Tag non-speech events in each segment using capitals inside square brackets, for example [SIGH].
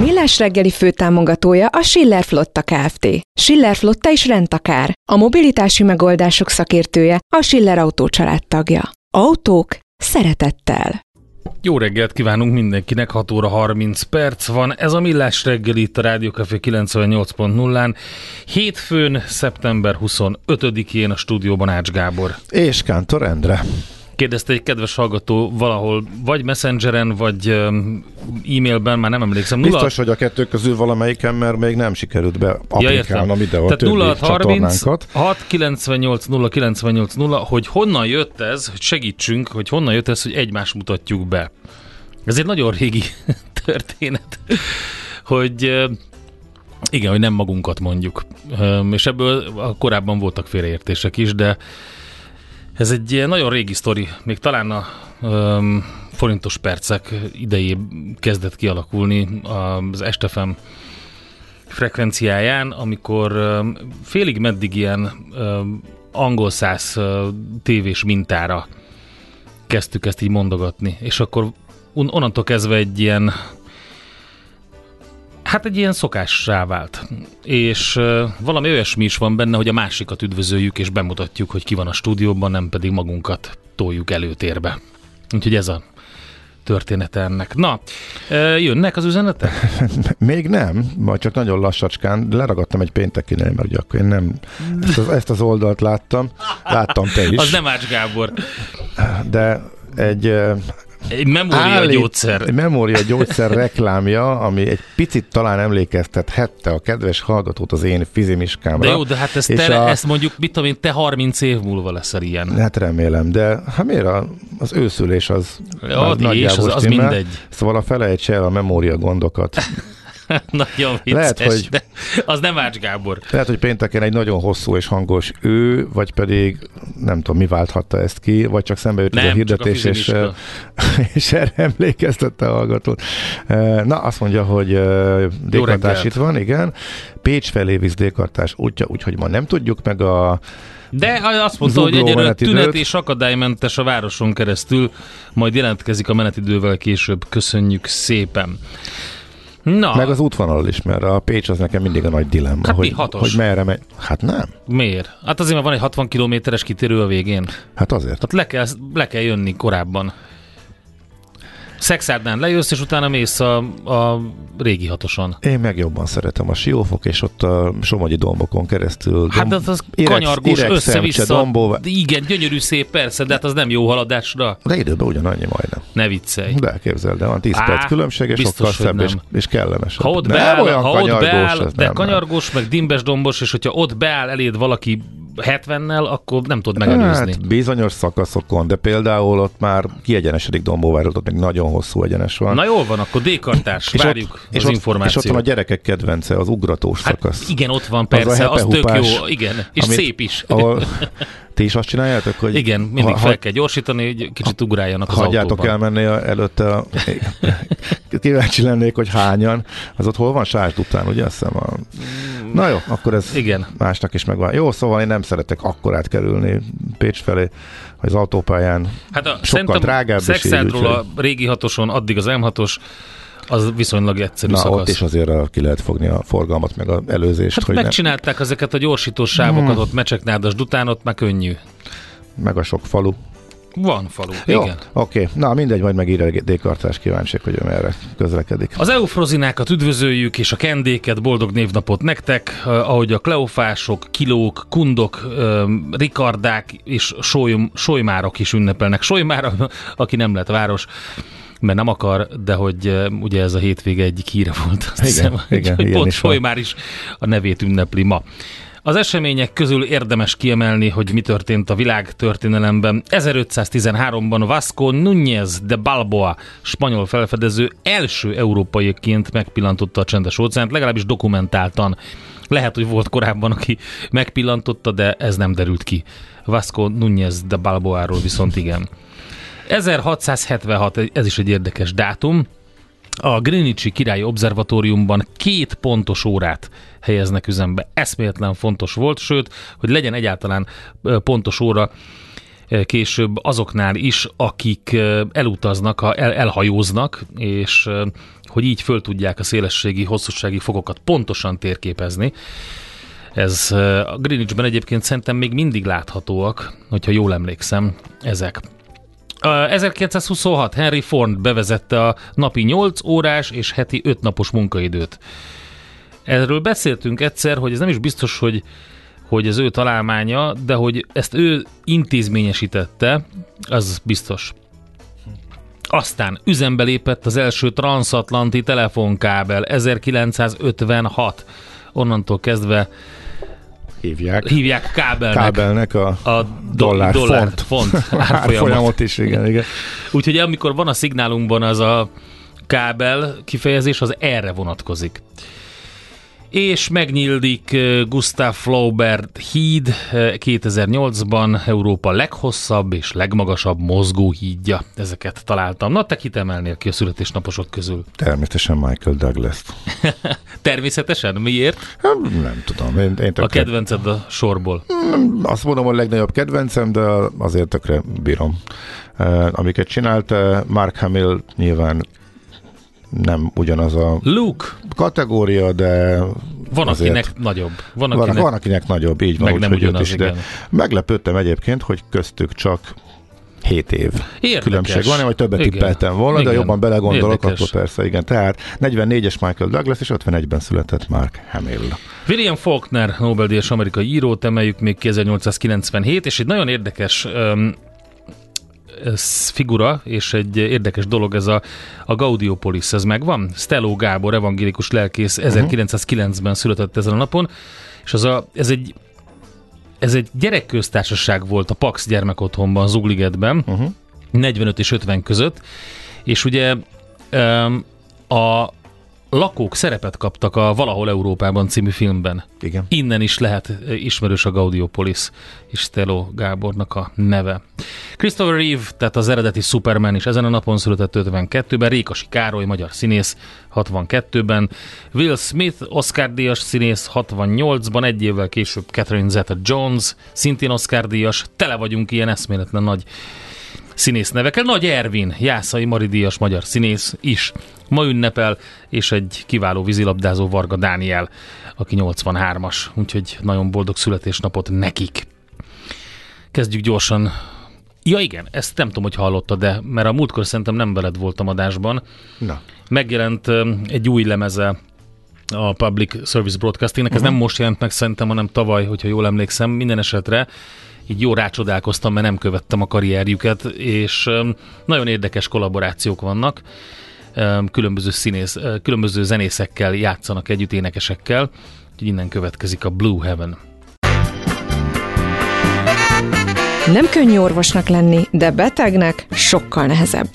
Millás reggeli főtámogatója a Schiller Flotta Kft. Schiller Flotta is rendtakár. A mobilitási megoldások szakértője a Schiller Autó tagja. Autók szeretettel. Jó reggelt kívánunk mindenkinek, 6 óra 30 perc van. Ez a Millás reggeli itt a Rádió Café 98.0-án. Hétfőn, szeptember 25-én a stúdióban Ács Gábor. És Kántor Endre. Kérdezte egy kedves hallgató valahol, vagy messengeren, vagy e-mailben, már nem emlékszem. Biztos, hogy a kettő közül valamelyiken, mert még nem sikerült be applikálnom ide a Tehát többi 0630 csatornánkat. 698 0 98 0, hogy honnan jött ez, hogy segítsünk, hogy honnan jött ez, hogy egymást mutatjuk be. Ez egy nagyon régi [LAUGHS] történet, hogy igen, hogy nem magunkat mondjuk. És ebből korábban voltak félreértések is, de ez egy nagyon régi sztori, még talán a um, forintos percek idején kezdett kialakulni az Estefem frekvenciáján, amikor um, félig meddig ilyen um, angol száz uh, tévés mintára kezdtük ezt így mondogatni, és akkor on- onnantól kezdve egy ilyen Hát egy ilyen szokássá vált. És uh, valami olyasmi is van benne, hogy a másikat üdvözöljük és bemutatjuk, hogy ki van a stúdióban, nem pedig magunkat toljuk előtérbe. Úgyhogy ez a története ennek. Na, jönnek az üzenetek? [LAUGHS] Még nem, majd csak nagyon lassacskán, de leragadtam egy péntekinél, mert ugye akkor én nem ezt az, ezt az oldalt láttam, láttam te is, Az nem Ács Gábor. de egy Egy memória állít- gyógyszer. Egy memória gyógyszer reklámja, ami egy picit talán emlékeztethette a kedves hallgatót az én fizimiskámra. De jó, de hát ezt, És te, a- ezt mondjuk, mit tudom én, te 30 év múlva leszel ilyen. Hát remélem, de hát miért a, az őszülés az Ja, és nagyjából az- az mindegy. Szóval a felejts el a memória gondokat. [LAUGHS] Nagyon vicces, Lehet, hogy- de az nem Ács Gábor. Lehet, hogy pénteken egy nagyon hosszú és hangos ő, vagy pedig nem tudom, mi válthatta ezt ki, vagy csak szembe jött ez a Nem, csak a hirdetés, és, fizimiska. [LAUGHS] és erre emlékeztette a hallgatót. Eh, Na, azt mondja, hogy eh, dékartás itt van, igen. Pécs felé visz dékartás útja, úgyhogy ma nem tudjuk meg a De azt mondta, hogy egyelőre menetidőt. tünet és akadálymentes a városon keresztül, majd jelentkezik a menetidővel később. Köszönjük szépen. Na, meg az útvonal is, mert a Pécs az nekem mindig a nagy dilemma, Hát mi, hogy, hatos? hogy merre megy. Hát nem. miért? Hát azért, mert van egy 60 kilométeres kitérő a végén. Hát azért. Tehát le kell, le kell jönni korábban. Szexárdán lejössz, és utána mész a, a régi hatoson. Én meg jobban szeretem a Siófok, és ott a Somogyi dombokon keresztül. Hát domb- az, az Irex- kanyargós, össze-vissza. De igen, gyönyörű szép, persze, de hát az nem jó haladásra. De időben ugyanannyi majdnem. Ne viccelj. De képzeld, de van 10 Á, perc különbség, és sokkal szebb és, nem. és kellemesebb. Ha ott nem beáll, olyan ha ott beáll de nem, kanyargós, meg dimbes dombos, és hogyha ott beáll eléd valaki 70-nel, akkor nem tudod megelőzni. Hát bizonyos szakaszokon, de például ott már kiegyenesedik Dombóvár, ott még nagyon hosszú egyenes van. Na jól van, akkor D-kartás, és várjuk ott, az és ott, információt. és ott van a gyerekek kedvence, az ugratós Hát szakasz. igen, ott van Az persze, az, tök hepehupás, jó, igen, és amit- szép is. Ahol [LAUGHS] Ti is azt csináljátok, hogy Igen, mindig ha, fel kell gyorsítani, hogy kicsit ugráljanak az hagyjátok autóban. elmenni a, előtte. A, [LAUGHS] kíváncsi lennék, hogy hányan. Az ott hol van? Sárt után, ugye? Azt hiszem a... Na jó, akkor ez Igen. másnak is megvan. Jó, szóval én nem szeretek akkor átkerülni Pécs felé, hogy az autópályán Hát a, sokkal drágább így, Szexádról úgyhogy- a régi hatoson, addig az M6-os, az viszonylag egyszerű Na, szakasz. ott is azért a- ki lehet fogni a forgalmat, meg a előzést, Hát hogy megcsinálták ezeket a gyorsítós sávokat Hmm. ott Mecseknádas után, ott már könnyű. meg a sok falu. Van falu, Jó, igen. oké. Na, mindegy, majd megír a D-kartás kíváncsiak, hogy ő merre közlekedik. Az eufrozinákat üdvözöljük, és a kendéket, boldog névnapot nektek, eh, ahogy a kleofások, kilók, kundok, eh, rikardák és solym, solymárok is ünnepelnek. Solymár, aki nem lett város, mert nem akar, de hogy ugye ez a hétvége egyik híre volt. Azt Igen, hiszem, igen, hogy pont is van. Solymár is a nevét ünnepli ma. Az események közül érdemes kiemelni, hogy mi történt a világ történelemben. 1513-ban Vasco Núñez de Balboa, spanyol felfedező, első európaiként megpillantotta a csendes óceánt, legalábbis dokumentáltan. Lehet, hogy volt korábban, aki megpillantotta, de ez nem derült ki. Vasco Núñez de Balboáról viszont igen. 1676, ez is egy érdekes dátum, a Greenwichi Királyi Obszervatóriumban két pontos órát helyeznek üzembe. Eszméletlen fontos volt, sőt, hogy legyen egyáltalán pontos óra később azoknál is, akik elutaznak, el, elhajóznak, és hogy így föl tudják a szélességi, hosszúsági fokokat pontosan térképezni. Ez a Greenwichben egyébként szerintem még mindig láthatóak, hogyha jól emlékszem, ezek. A 1926 Henry Ford bevezette a napi 8 órás és heti 5 napos munkaidőt. Erről beszéltünk egyszer, hogy ez nem is biztos, hogy, hogy az ő találmánya, de hogy ezt ő intézményesítette, az biztos. Aztán üzembe lépett az első transatlanti telefonkábel 1956. Onnantól kezdve Hívják. hívják kábelnek. Kábelnek a, a do- dollár, dollár font. font [LAUGHS] árfolyamot is, igen, igen. Úgyhogy amikor van a szignálunkban az a kábel kifejezés, az erre vonatkozik. És megnyílik Gustav Flaubert híd eh, 2008-ban Európa leghosszabb és legmagasabb mozgó hídja. Ezeket találtam. Na, te kit emelnél ki a születésnaposok közül? Természetesen Michael Douglas. [LAUGHS] Természetesen. Miért? Hát, Nem tudom, én, én A tökre, kedvenced a sorból. azt mondom, a legnagyobb kedvencem, de azért tökre bírom. Amiket csinált, Mark Hamill nyilván nem ugyanaz a Luke. kategória, de Van, azért akinek nagyobb. Van, van, akinek... van, akinek nagyobb, így van, Meg nem ugyanaz, is, de meglepődtem egyébként, hogy köztük csak 7 év Érdekes. különbség van, vagy többet Igen. tippeltem volna, de Igen. jobban belegondolok, Érdekes. akkor persze, igen. Tehát 44-es Michael Douglas és 51-ben született Mark Hamill. William Faulkner, Nobel-díjas amerikai írót emeljük még 1897, és egy nagyon érdekes um, figura, és egy érdekes dolog ez a, a Gaudiopolis, ez megvan? Steló Gábor, evangélikus lelkész 1909-ben született ezen a napon, és az a, ez egy ez egy gyerekköztársaság volt a Pax gyermekotthonban, Zugligetben, Uh-huh. 45 és 50 között, és ugye um, a lakók szerepet kaptak a Valahol Európában című filmben. Igen. Innen is lehet eh, ismerős a Gaudiopolis és Stelo Gábornak a neve. Christopher Reeve, tehát az eredeti Superman is ezen a napon született 52-ben, Rékasi Károly, magyar színész 62-ben, Will Smith, Oscar díjas színész 68-ban, egy évvel később Catherine Zeta-Jones, szintén Oscar díjas, tele vagyunk ilyen eszméletlen nagy színész nevekkel. Nagy Ervin, Jászai Maridíjas magyar színész is ma ünnepel, és egy kiváló vízilabdázó Varga Dániel, aki 83-as, úgyhogy nagyon boldog születésnapot nekik. Kezdjük gyorsan. Ja igen, ezt nem tudom, hogy hallottad, de mert a múltkor szerintem nem veled voltam adásban. Na, Megjelent egy új lemeze a Public Service Broadcastingnek, ez nem most jelent meg szerintem, hanem tavaly, hogyha jól emlékszem, minden esetre így jó rácsodálkoztam, mert nem követtem a karrierjüket, és nagyon érdekes kollaborációk vannak, különböző színész, különböző zenészekkel játszanak együtt, énekesekkel, úgyhogy innen következik a Blue Heaven. Nem könnyű orvosnak lenni, de betegnek sokkal nehezebb.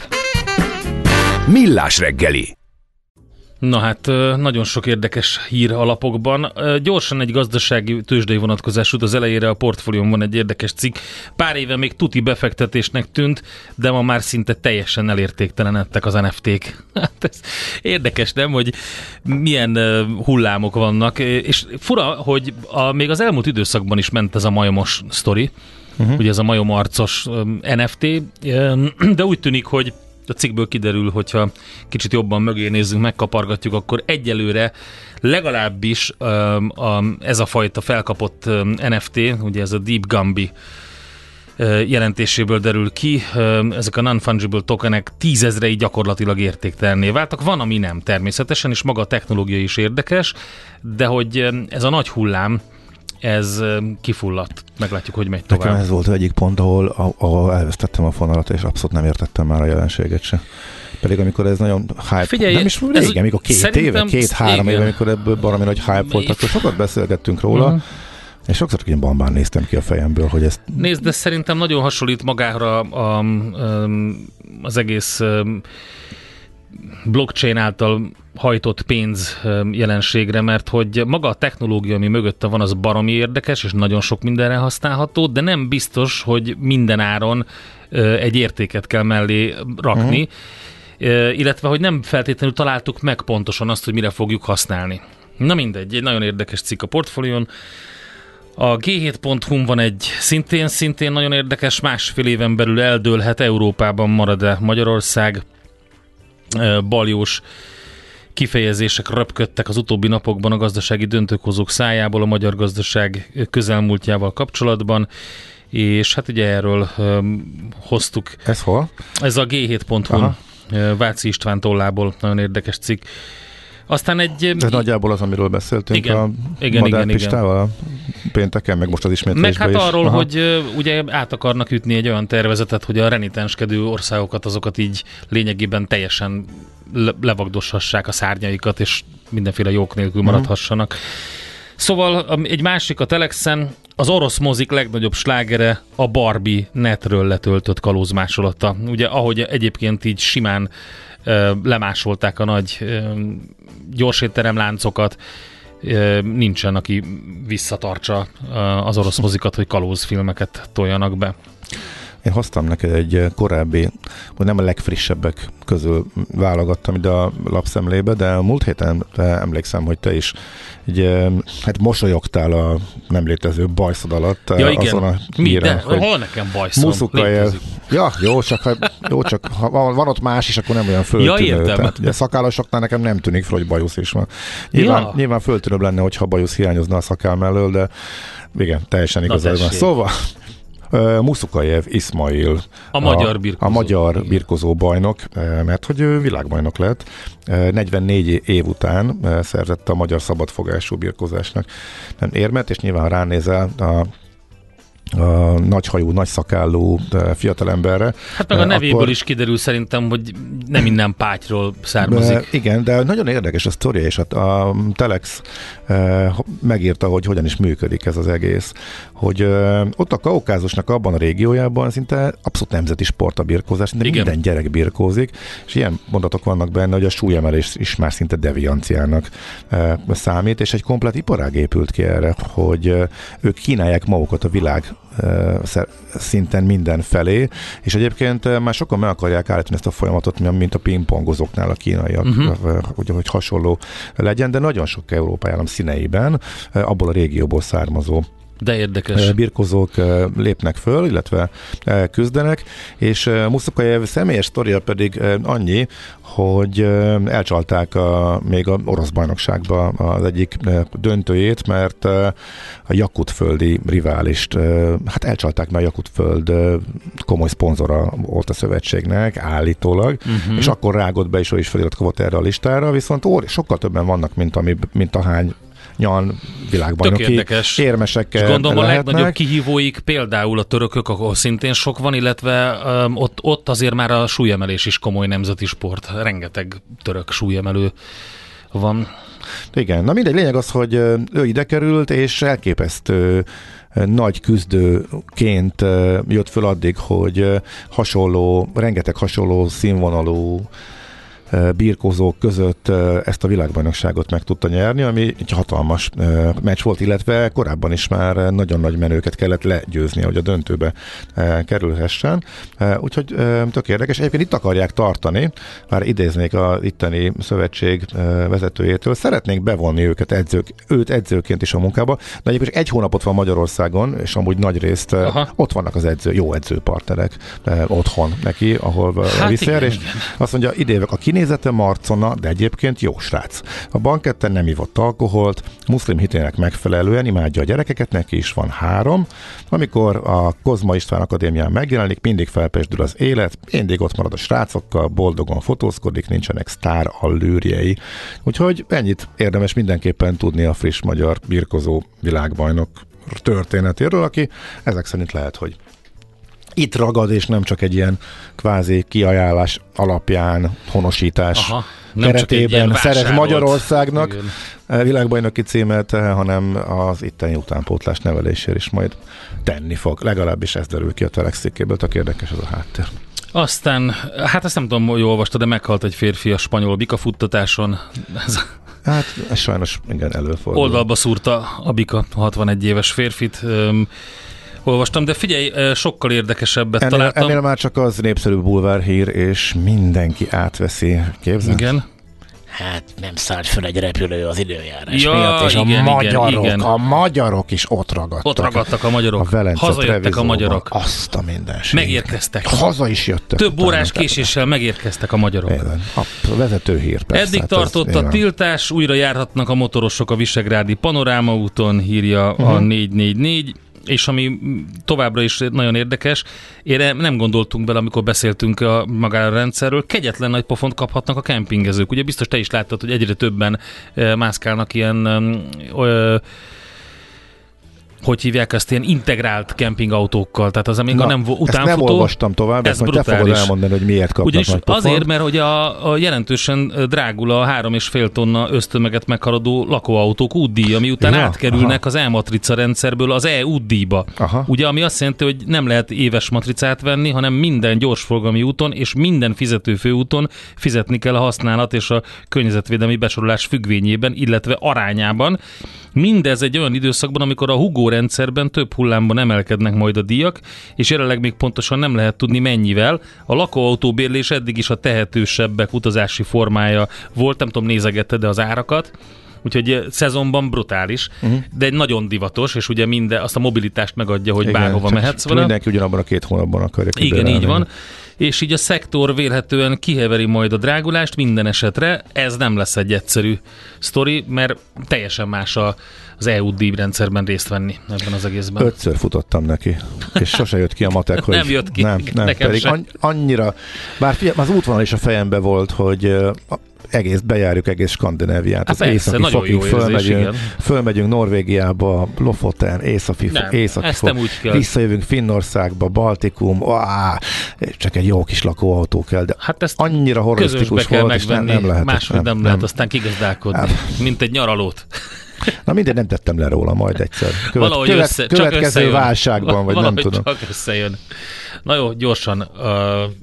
Millás reggeli. Na hát nagyon sok érdekes hír alapokban. Gyorsan egy gazdasági tőzsdei vonatkozásút az elejére a portfóliómban egy érdekes cikk. Pár éve még tuti befektetésnek tűnt, de ma már szinte teljesen elértéktelenedtek az NFT-k. [LAUGHS] Hát ez érdekes, nem, hogy milyen hullámok vannak, és fura, hogy a, még az elmúlt időszakban is ment ez a majomos sztori, uh-huh. ugye ez a majomarcos NFT, de úgy tűnik, hogy a cikkből kiderül, hogyha kicsit jobban mögé nézzünk, megkapargatjuk, akkor egyelőre legalábbis um, um, ez a fajta felkapott um, NFT, ugye ez a Deep uh, jelentéséből derül ki, ezek a non-fungible tokenek tízezrei gyakorlatilag értéktelenné váltak. Van, ami nem természetesen, és maga a technológia is érdekes, de hogy ez a nagy hullám, ez kifulladt. Meglátjuk, hogy megy tovább. Nekem ez volt az egyik pont, ahol, ahol elvesztettem a fonalat, és abszolút nem értettem már a jelenséget se. Pedig amikor ez nagyon hype, Figyelj, nem is régen, amikor két éve, két-három éve, amikor ebből baromi nagy hype volt, akkor sokat beszélgettünk róla, uh-huh. És sokszor ilyen bambán néztem ki a fejemből, hogy ezt... Nézd, de szerintem nagyon hasonlít magára a, a, az egész blockchain által hajtott pénz jelenségre, mert hogy maga a technológia, ami mögötte van, az baromi érdekes, és nagyon sok mindenre használható, de nem biztos, hogy minden áron egy értéket kell mellé rakni, uh-huh. illetve hogy nem feltétlenül találtuk meg pontosan azt, hogy mire fogjuk használni. Na mindegy, egy nagyon érdekes cikk a portfólión. A G7.hu van egy szintén, szintén nagyon érdekes, másfél éven belül eldőlhet Európában marad-e Magyarország baljós kifejezések röpködtek az utóbbi napokban a gazdasági döntőkozók szájából a magyar gazdaság közelmúltjával kapcsolatban, és hát ugye erről hoztuk. Ez hol? Ez a G7.hu, Váci István tollából, nagyon érdekes cikk. Aztán egy... Ez nagyjából az, amiről beszéltünk igen, a igen, igen, igen. pénteken, meg most az ismétlésben Meg hát is. arról, Aha. hogy ugye át akarnak ütni egy olyan tervezetet, hogy a renitenskedő országokat, azokat így lényegében teljesen le- levagdoshassák a szárnyaikat, és mindenféle jók nélkül mhm. maradhassanak. Uh-huh. Szóval egy másik a Telexen, az orosz mozik legnagyobb slágere a Barbie netről letöltött kalózmásolata. Ugye ahogy egyébként így simán lemásolták a nagy gyorsétteremláncokat, nincsen, aki visszatartsa az orosz mozikat, hogy kalózfilmeket toljanak be. Én hoztam neked egy korábbi, vagy nem a legfrissebbek közül válogattam ide a lapszemlébe, de a múlt héten emlékszem, hogy te is egy, hát mosolyogtál a nem létező bajszod alatt. Ja, igen. Azon a Mi, híren, de, hol nekem bajszom? Muszukajev. Ja, jó, csak, ha, jó, csak ha van ott más is, akkor nem olyan föltűnő. Ja, értem. Tehát, ugye szakállasoknál nekem nem tűnik fel, hogy bajusz is van. Nyilván, ja. nyilván föltűnőbb lenne, hogyha bajusz hiányozna a szakál mellől, de igen, teljesen igazad van. Szóval Muszukajev Ismail. A magyar birkozó. A, a magyar birkozó bajnok, mert hogy ő világbajnok lett. 44 év után szerzett a magyar szabadfogású birkozásnak nem érmet, és nyilván ránézel a a nagyhajú, nagyszakállú fiatalemberre. Hát meg a nevéből akkor... is kiderül szerintem, hogy nem innen pátyról származik. De, igen, de nagyon érdekes a sztoria, és a, a Telex e, megírta, hogy hogyan is működik ez az egész. Hogy e, ott a Kaukázusnak abban a régiójában szinte abszolút nemzeti sport a birkózás, szinte igen. minden gyerek birkózik, és ilyen mondatok vannak benne, hogy a súlyemelés is már szinte devianciának számít, és egy komplet iparág épült ki erre, hogy ők kínálják magukat a világ szinten minden felé, és egyébként már sokan meg akarják állítani ezt a folyamatot, mint a pingpongozóknál a kínaiak, uh-huh. hogy, hogy hasonló legyen, de nagyon sok európai állam színeiben abból a régióból származó de érdekes. Birkozók lépnek föl, illetve küzdenek, és Muszukajev személyes sztoria pedig annyi, hogy elcsalták a, még a orosz bajnokságba az egyik döntőjét, mert a Jakutföldi riválist, hát elcsalták, mert a Jakutföld komoly szponzora volt a szövetségnek, állítólag, uh-huh. és akkor rágott be, és ő is feliratkozott erre a listára, viszont óri, sokkal többen vannak, mint, ami, mint ahány nyan világbajnoki érmesek És gondolom lehetnek. a legnagyobb kihívóik például a törökök, ahol szintén sok van, illetve um, ott, ott azért már a súlyemelés is komoly nemzeti sport. Rengeteg török súlyemelő van. Igen, na mindegy, lényeg az, hogy ő ide került, és elképesztő nagy küzdőként jött föl addig, hogy hasonló, rengeteg hasonló színvonalú birkózók között ezt a világbajnokságot meg tudta nyerni, ami egy hatalmas meccs volt, illetve korábban is már nagyon nagy menőket kellett legyőzni, hogy a döntőbe kerülhessen. Úgyhogy tök érdekes. Egyébként itt akarják tartani, már idéznék a itteni szövetség vezetőjétől, szeretnénk bevonni őket edzők, őt edzőként is a munkába, de egyébként egy hónapot van Magyarországon, és amúgy nagy részt Aha. ott vannak az edző, jó edzőpartnerek otthon neki, ahol hát visszaér, és azt mondja, idévek a kinézete marcona, de egyébként jó srác. A banketten nem ivott alkoholt, muszlim hitének megfelelően imádja a gyerekeket, neki is van három. Amikor a Kozma István Akadémián megjelenik, mindig felpesdül az élet, mindig ott marad a srácokkal, boldogan fotózkodik, nincsenek sztár allőrjei. Úgyhogy ennyit érdemes mindenképpen tudni a friss magyar birkozó világbajnok történetéről, aki ezek szerint lehet, hogy itt ragad, és nem csak egy ilyen kvázi kiajánlás alapján, honosítás Aha, nem keretében szerez Magyarországnak Igen. Eh, világbajnoki címet, eh, hanem az itteni utánpótlás nevelésért is majd tenni fog. Legalábbis ez derül ki a Telex cikkéből, tök érdekes ez a háttér. Aztán, hát ezt nem tudom, hogy olvastad, de meghalt egy férfi a spanyol bikafuttatáson. Ez Hát ez sajnos igen előfordul. Oldalba szúrta a bika 61 éves férfit. Olvastam, de figyelj, sokkal érdekesebbet ennél, találtam. Ennél már csak az népszerű bulvárhír, és mindenki átveszi. Képzeld? Igen. Hát nem szállt föl egy repülő az időjárás ja, miatt, és igen, a magyarok, igen, igen. a magyarok is ott ragadtak. Ott ragadtak a magyarok. A Velence Hazajöttek a magyarok. Azt a mindenség. Megérkeztek. Haza is jöttek. Több órás késéssel megérkeztek a magyarok. Igen. A vezető hír persze. Eddig hát ez tartott a nyilván. tiltás, újra járhatnak a motorosok a Visegrádi Panoráma úton, írja Mhm. a 444 és ami továbbra is nagyon érdekes, erre nem gondoltunk bele, amikor beszéltünk a magára a rendszerről, kegyetlen nagy pofont kaphatnak a kempingezők. Ugye biztos te is láttad, hogy egyre többen eh, mászkálnak ilyen ö, hogy hívják ezt, ilyen integrált kempingautókkal, tehát az, amíg a nem vo- ezt nem utánfutó, olvastam tovább, ez ezt majd te fogod elmondani, hogy miért kapnak Ugyanis nagy pofont. azért, mert hogy a, a jelentősen drágul a három és fél tonna ösztömeget meghaladó lakóautók útdíj, ami után Ja, átkerülnek az E-matrica rendszerből az E-útdíjba. Aha. Ugye, ami azt jelenti, hogy nem lehet éves matricát venni, hanem minden gyorsforgalmi úton és minden fizető főúton fizetni kell a használat és a környezetvédelmi besorolás függvényében, illetve arányában. Mindez egy olyan időszakban, amikor a Hugo rendszerben több hullámban emelkednek majd a díjak, és jelenleg még pontosan nem lehet tudni mennyivel. A lakóautóbérlés eddig is a tehetősebbek utazási formája volt, nem tudom, nézegette de az árakat. Úgyhogy eh, szezonban brutális, uh-huh. de egy nagyon divatos, és ugye minden, azt a mobilitást megadja, hogy Igen, bárhova mehetsz vele. Mindenki ugyanabban a két hónapban akarja Igen, így van. És így a szektor vélhetően kiheveri majd a drágulást minden esetre. Ez nem lesz egy egyszerű sztori, mert teljesen más a, az EU díjrendszerben részt venni ebben az egészben. Ötször futottam neki, és sose jött ki a matek, [LAUGHS] hogy Nem jött ki, nem, nem nekem pedig sem. anny- annyira, bár figyelj, az útvonal is a fejembe volt, hogy egész, bejárjuk egész Skandináviát, Hát az persze, északi nagyon fokig fölmegyünk, igen. fölmegyünk Norvégiába, Lofoten, északi, Nem, északi ezt fok, nem úgy kell. visszajövünk Finnországba, Baltikum, á, csak egy jó kis lakóautó kell, de Hát ezt annyira horrorisztikus kell volt, és nem, megvenni, nem lehet. máshogy nem, nem lehet aztán kigazdálkodni, mint egy nyaralót. Na mindegy, nem tettem le róla, majd egyszer. Követ, Valahogy követ, össze, következő összejön. válságban, vagy Valahogy nem tudom. csak összejön. Na jó, gyorsan uh,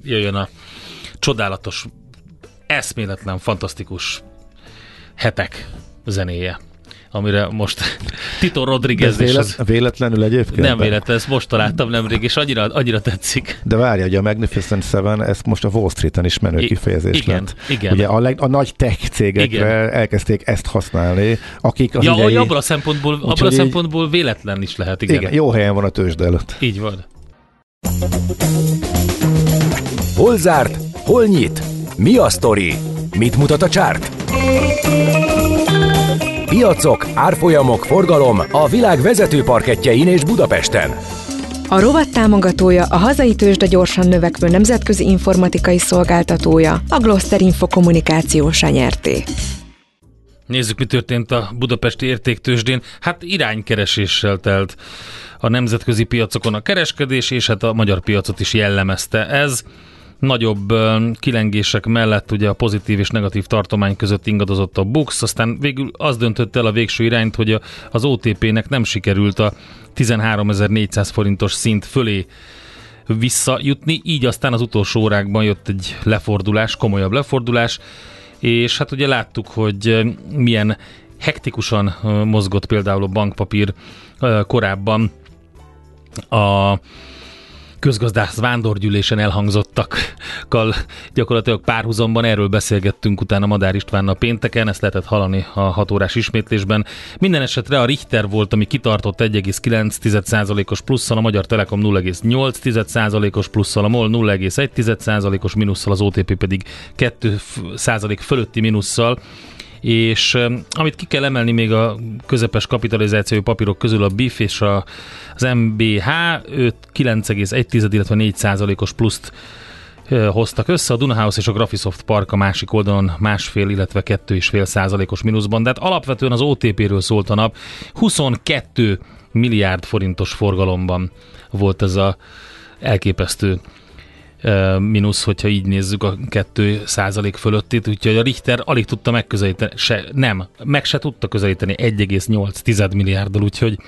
jöjjön a csodálatos, eszméletlen, fantasztikus hetek zenéje, amire most [LAUGHS] Tito De Rodriguez ez és vélet, az, véletlenül egyébként? nem véletlen, ezt most találtam nemrég, és annyira, annyira tetszik. De várja, hogy a Magnificent Seven, ez most a Wall Street-en is menő I- kifejezés igen, lett. igen. Ugye a, leg, a nagy tech cégekre Igen. elkezdték ezt használni, akik az Ja, idei... abban a szempontból, abban a Úgyhogy így- szempontból véletlen is lehet, igen. igen, jó helyen van a tőzsde előtt. Így van. Hol zárt? Hol nyit? Mi a sztori? Mit mutat a csárt? Piacok, árfolyamok, forgalom a világ vezető parketjein és Budapesten. A rovat támogatója a hazai tőzsde gyorsan növekvő nemzetközi informatikai szolgáltatója, a Gloster Info kommunikációs nyerté. Nézzük, mi történt a budapesti értéktősdén. Hát iránykereséssel telt a nemzetközi piacokon a kereskedés, és hát a magyar piacot is jellemezte ez. Nagyobb kilengések mellett ugye a pozitív és negatív tartomány között ingadozott a Bux, aztán végül az döntött el a végső irányt, hogy az OTP-nek nem sikerült a 13.400 forintos szint fölé visszajutni, így aztán az utolsó órákban jött egy lefordulás, komolyabb lefordulás, és hát ugye láttuk, hogy milyen hektikusan mozgott például a bankpapír korábban a közgazdász vándorgyűlésen elhangzottakkal gyakorlatilag párhuzamban erről beszélgettünk utána Madár Istvánnal pénteken, ezt lehetett hallani a 6 órás ismétlésben. Minden esetre a Richter volt, ami kitartott 1,9%-os plusszal, a Magyar Telekom 0,8%-os plusszal, a MOL 0,1%-os minusszal, az OTP pedig 2% fölötti minusszal és amit ki kell emelni még a közepes kapitalizációi papírok közül a BIF és a, az MBH, őt 9,1, illetve 4 os pluszt hoztak össze, a Dunahouse és a Graphisoft Park a másik oldalon másfél, illetve 2,5 százalékos mínuszban, de hát alapvetően az OTP-ről szólt a nap, 22 milliárd forintos forgalomban volt ez a elképesztő mínusz, hogyha így nézzük a 2 százalék fölöttit, úgyhogy a Richter alig tudta megközelíteni, se, nem, meg se tudta közelíteni 1,8 milliárddal, úgyhogy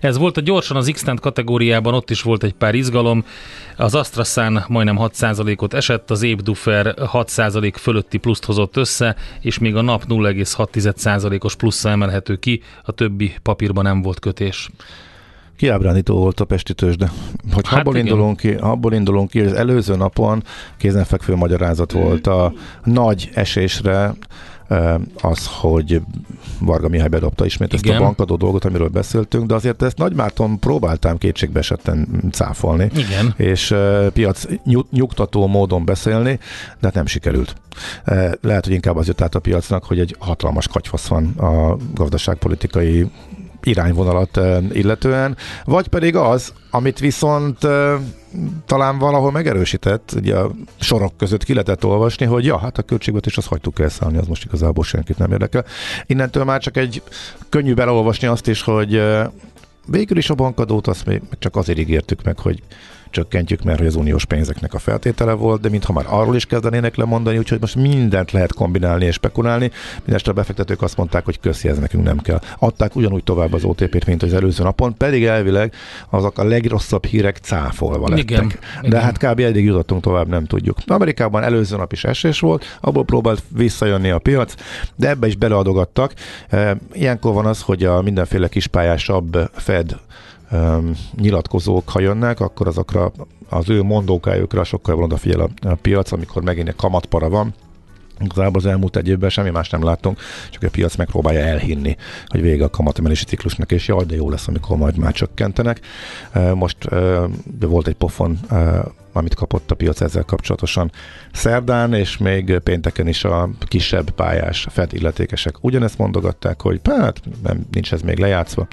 ez volt a gyorsan az x kategóriában, ott is volt egy pár izgalom, az Astrasan majdnem 6 ot esett, az Ébdufer 6% fölötti pluszt hozott össze, és még a nap 0,6 os pluszra emelhető ki, a többi papírban nem volt kötés. Kiábrándító volt a Pesti tőzsde. Hogy hát abból, indulunk ki, abból indulunk ki, az előző napon kézenfekvő magyarázat volt a nagy esésre, az, hogy Varga Mihály bedobta ismét Igen. ezt a bankadó dolgot, amiről beszéltünk, de azért ezt Nagymárton próbáltam kétségbe esetten cáfolni, Igen. és piac nyugtató módon beszélni, de hát nem sikerült. Lehet, hogy inkább az jött át a piacnak, hogy egy hatalmas kagyfasz van a gazdaságpolitikai irányvonalat illetően, vagy pedig az, amit viszont talán valahol megerősített, ugye a sorok között ki lehetett olvasni, hogy ja, hát a költségvetés az hagytuk elszállni, az most igazából senkit nem érdekel. Innentől már csak egy könnyű belolvasni azt is, hogy végül is a bankadót azt még csak azért ígértük meg, hogy csökkentjük, mert hogy az uniós pénzeknek a feltétele volt, de mintha már arról is kezdenének lemondani, úgyhogy most mindent lehet kombinálni és spekulálni. Mindenesetre a befektetők azt mondták, hogy köszi, ez nekünk nem kell. Adták ugyanúgy tovább az OTP-t, mint az előző napon, pedig elvileg azok a legrosszabb hírek cáfolva lettek. Igen, de igen. hát kb. eddig jutottunk tovább, nem tudjuk. Amerikában előző nap is esés volt, abból próbált visszajönni a piac, de ebbe is beleadogattak. Ilyenkor van az, hogy a mindenféle kispályásabb Fed um, nyilatkozók, ha jönnek, akkor azokra az ő mondókájukra sokkal jobban odafigyel a, a piac, amikor megint egy kamatpara van, Igazából az elmúlt egy évben semmi más nem láttunk, csak a piac megpróbálja elhinni, hogy vége a kamatemelési ciklusnak, és jaj, de jó lesz, amikor majd már csökkentenek. Most volt egy pofon amit kapott a piac ezzel kapcsolatosan szerdán, és még pénteken is a kisebb pályás Fed illetékesek ugyanezt mondogatták, hogy hát nem, nincs ez még lejátszva,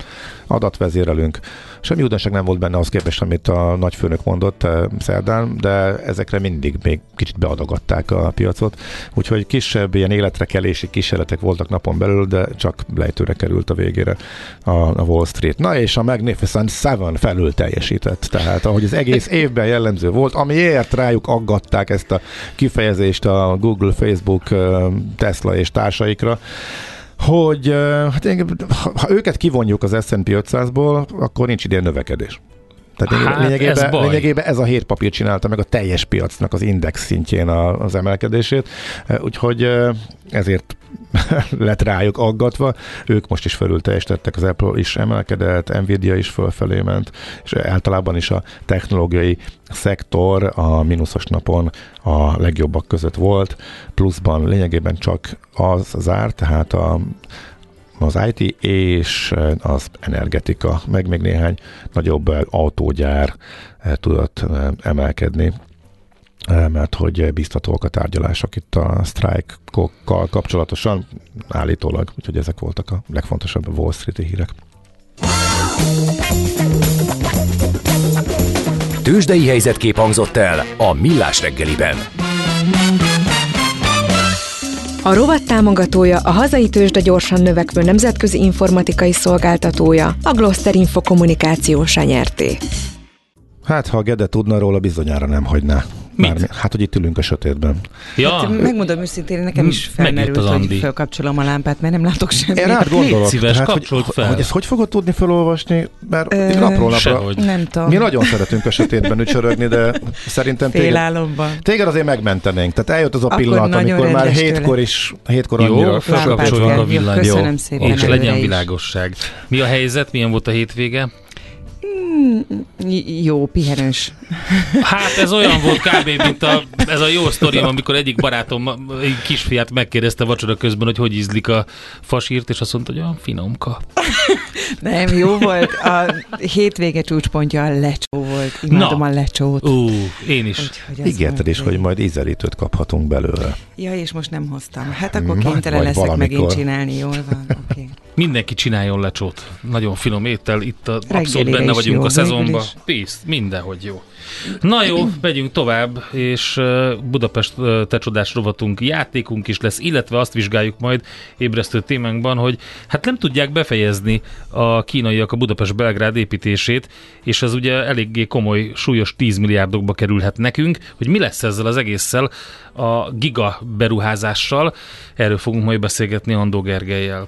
adatvezérelünk. Semmi újdonság nem volt benne az képest, amit a nagyfőnök mondott eh, szerdán, de ezekre mindig még kicsit beadogatták a piacot, úgyhogy kisebb ilyen életre kelési kísérletek voltak napon belül, de csak lejtőre került a végére a, a Wall Street. Na és a Magnificent Seven felül teljesített, tehát ahogy az egész évben jellemző volt, amiért rájuk aggatták ezt a kifejezést a Google, Facebook, Tesla és társaikra, hogy hát, ha őket kivonjuk az S&P 500-ból, akkor nincs idén növekedés. Tehát hát lényegében, ez, lényegében ez a hét papír csinálta meg a teljes piacnak az index szintjén az emelkedését, úgyhogy ezért [LAUGHS] lett rájuk aggatva. Ők most is fölül teljesítettek, az Apple is emelkedett, Nvidia is fölfelé ment, és általában is a technológiai szektor a mínuszos napon a legjobbak között volt, pluszban lényegében csak az zár, tehát a az IT és az energetika, meg még néhány nagyobb autógyár tudott emelkedni mert hogy biztatóak a tárgyalások itt a sztrájkokkal kapcsolatosan állítólag, úgyhogy ezek voltak a legfontosabb Wall Street-i hírek. Tőzsdei helyzetkép hangzott el a Millás reggeliben. A rovat támogatója a hazai tőzsde gyorsan növekvő nemzetközi informatikai szolgáltatója, a Gloster Info kommunikációs nyerté. Hát, ha a Gede tudna róla, bizonyára nem hagyná Mit? Már, hát, hogy itt ülünk a sötétben. Ja, Hát, megmondom őszintén, nekem is felmerült, az hogy Andi. felkapcsolom a lámpát, mert nem látok semmit. Én rád gondolok. szíves, tehát, hogy, fel. Hogy ezt hogy fogod tudni felolvasni? Mert Ö, itt napról napra... sehogy. Nem tudom. Mi nagyon szeretünk a sötétben ücsörögni, de szerintem téged, téged azért megmentenénk. Tehát eljött az a Akkor pillanat, amikor már hétkor is, hétkor Jó, annyira felkapcsoljuk a villanyt. Köszönöm szépen. és legyen világosság. Mi a helyzet? Milyen volt a hétvége? J- Jó, pihenős. Hát ez olyan volt kb. mint a, ez a jó sztorim, amikor egyik barátom egy kisfiát megkérdezte vacsora közben, hogy hogy ízlik a fasírt, és azt mondta, hogy olyan finomka. Nem, jó volt. A hétvége csúcspontja a lecsó volt. Imádom Na. a lecsót. Ú, én is. Ígérted is, hogy majd ízelítőt kaphatunk belőle. Ja, és most nem hoztam. Hát akkor Majd- kénytelen leszek megint valamikor. csinálni, jól van. Okay. Mindenki csináljon lecsót. Nagyon finom étel, itt a, abszolút benne vagyunk jó, a szezonban. Pész, mindenhogy jó. Na jó, megyünk tovább, és Budapest te csodás rovatunk játékunk is lesz, illetve azt vizsgáljuk majd ébresztő témánkban, hogy hát nem tudják befejezni a kínaiak a Budapest-Belgrád építését, és ez ugye eléggé komoly, súlyos 10 milliárdokba kerülhet nekünk, hogy mi lesz ezzel az egésszel a giga beruházással, erről fogunk majd beszélgetni Andó Gergelyel.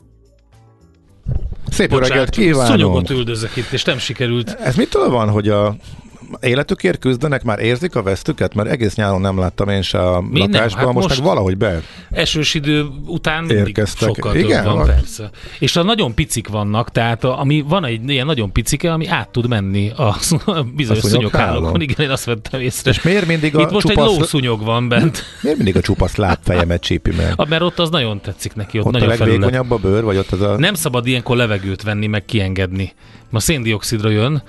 Szép jó reggelt kívánunk! üldözök itt, és nem sikerült. Ez mitől van, hogy a életükért küzdenek, már érzik a vesztüket? Mert egész nyáron nem láttam én se a Mi nem? lakásban, Hát most, most- meg valahogy be. Esős idő után Érkeztek. sokkal Igen, több van, persze. És a nagyon picik vannak, tehát a, ami van egy ilyen nagyon picike, ami át tud menni a, a [LAUGHS] bizonyos A szúnyoghálókon. Igen, én azt vettem észre. És miért mindig a Itt most csupasz, egy lószúnyog van bent, [LAUGHS] miért mindig a csupasz lábfejemet csípi meg? Ah, mert ott az nagyon tetszik neki, ott, Ott a nagyon felület. legvékonyabb a bőr, vagy ott az a... Nem szabad ilyenkor levegőt venni, meg kiengedni. Ma széndiokszidra jön,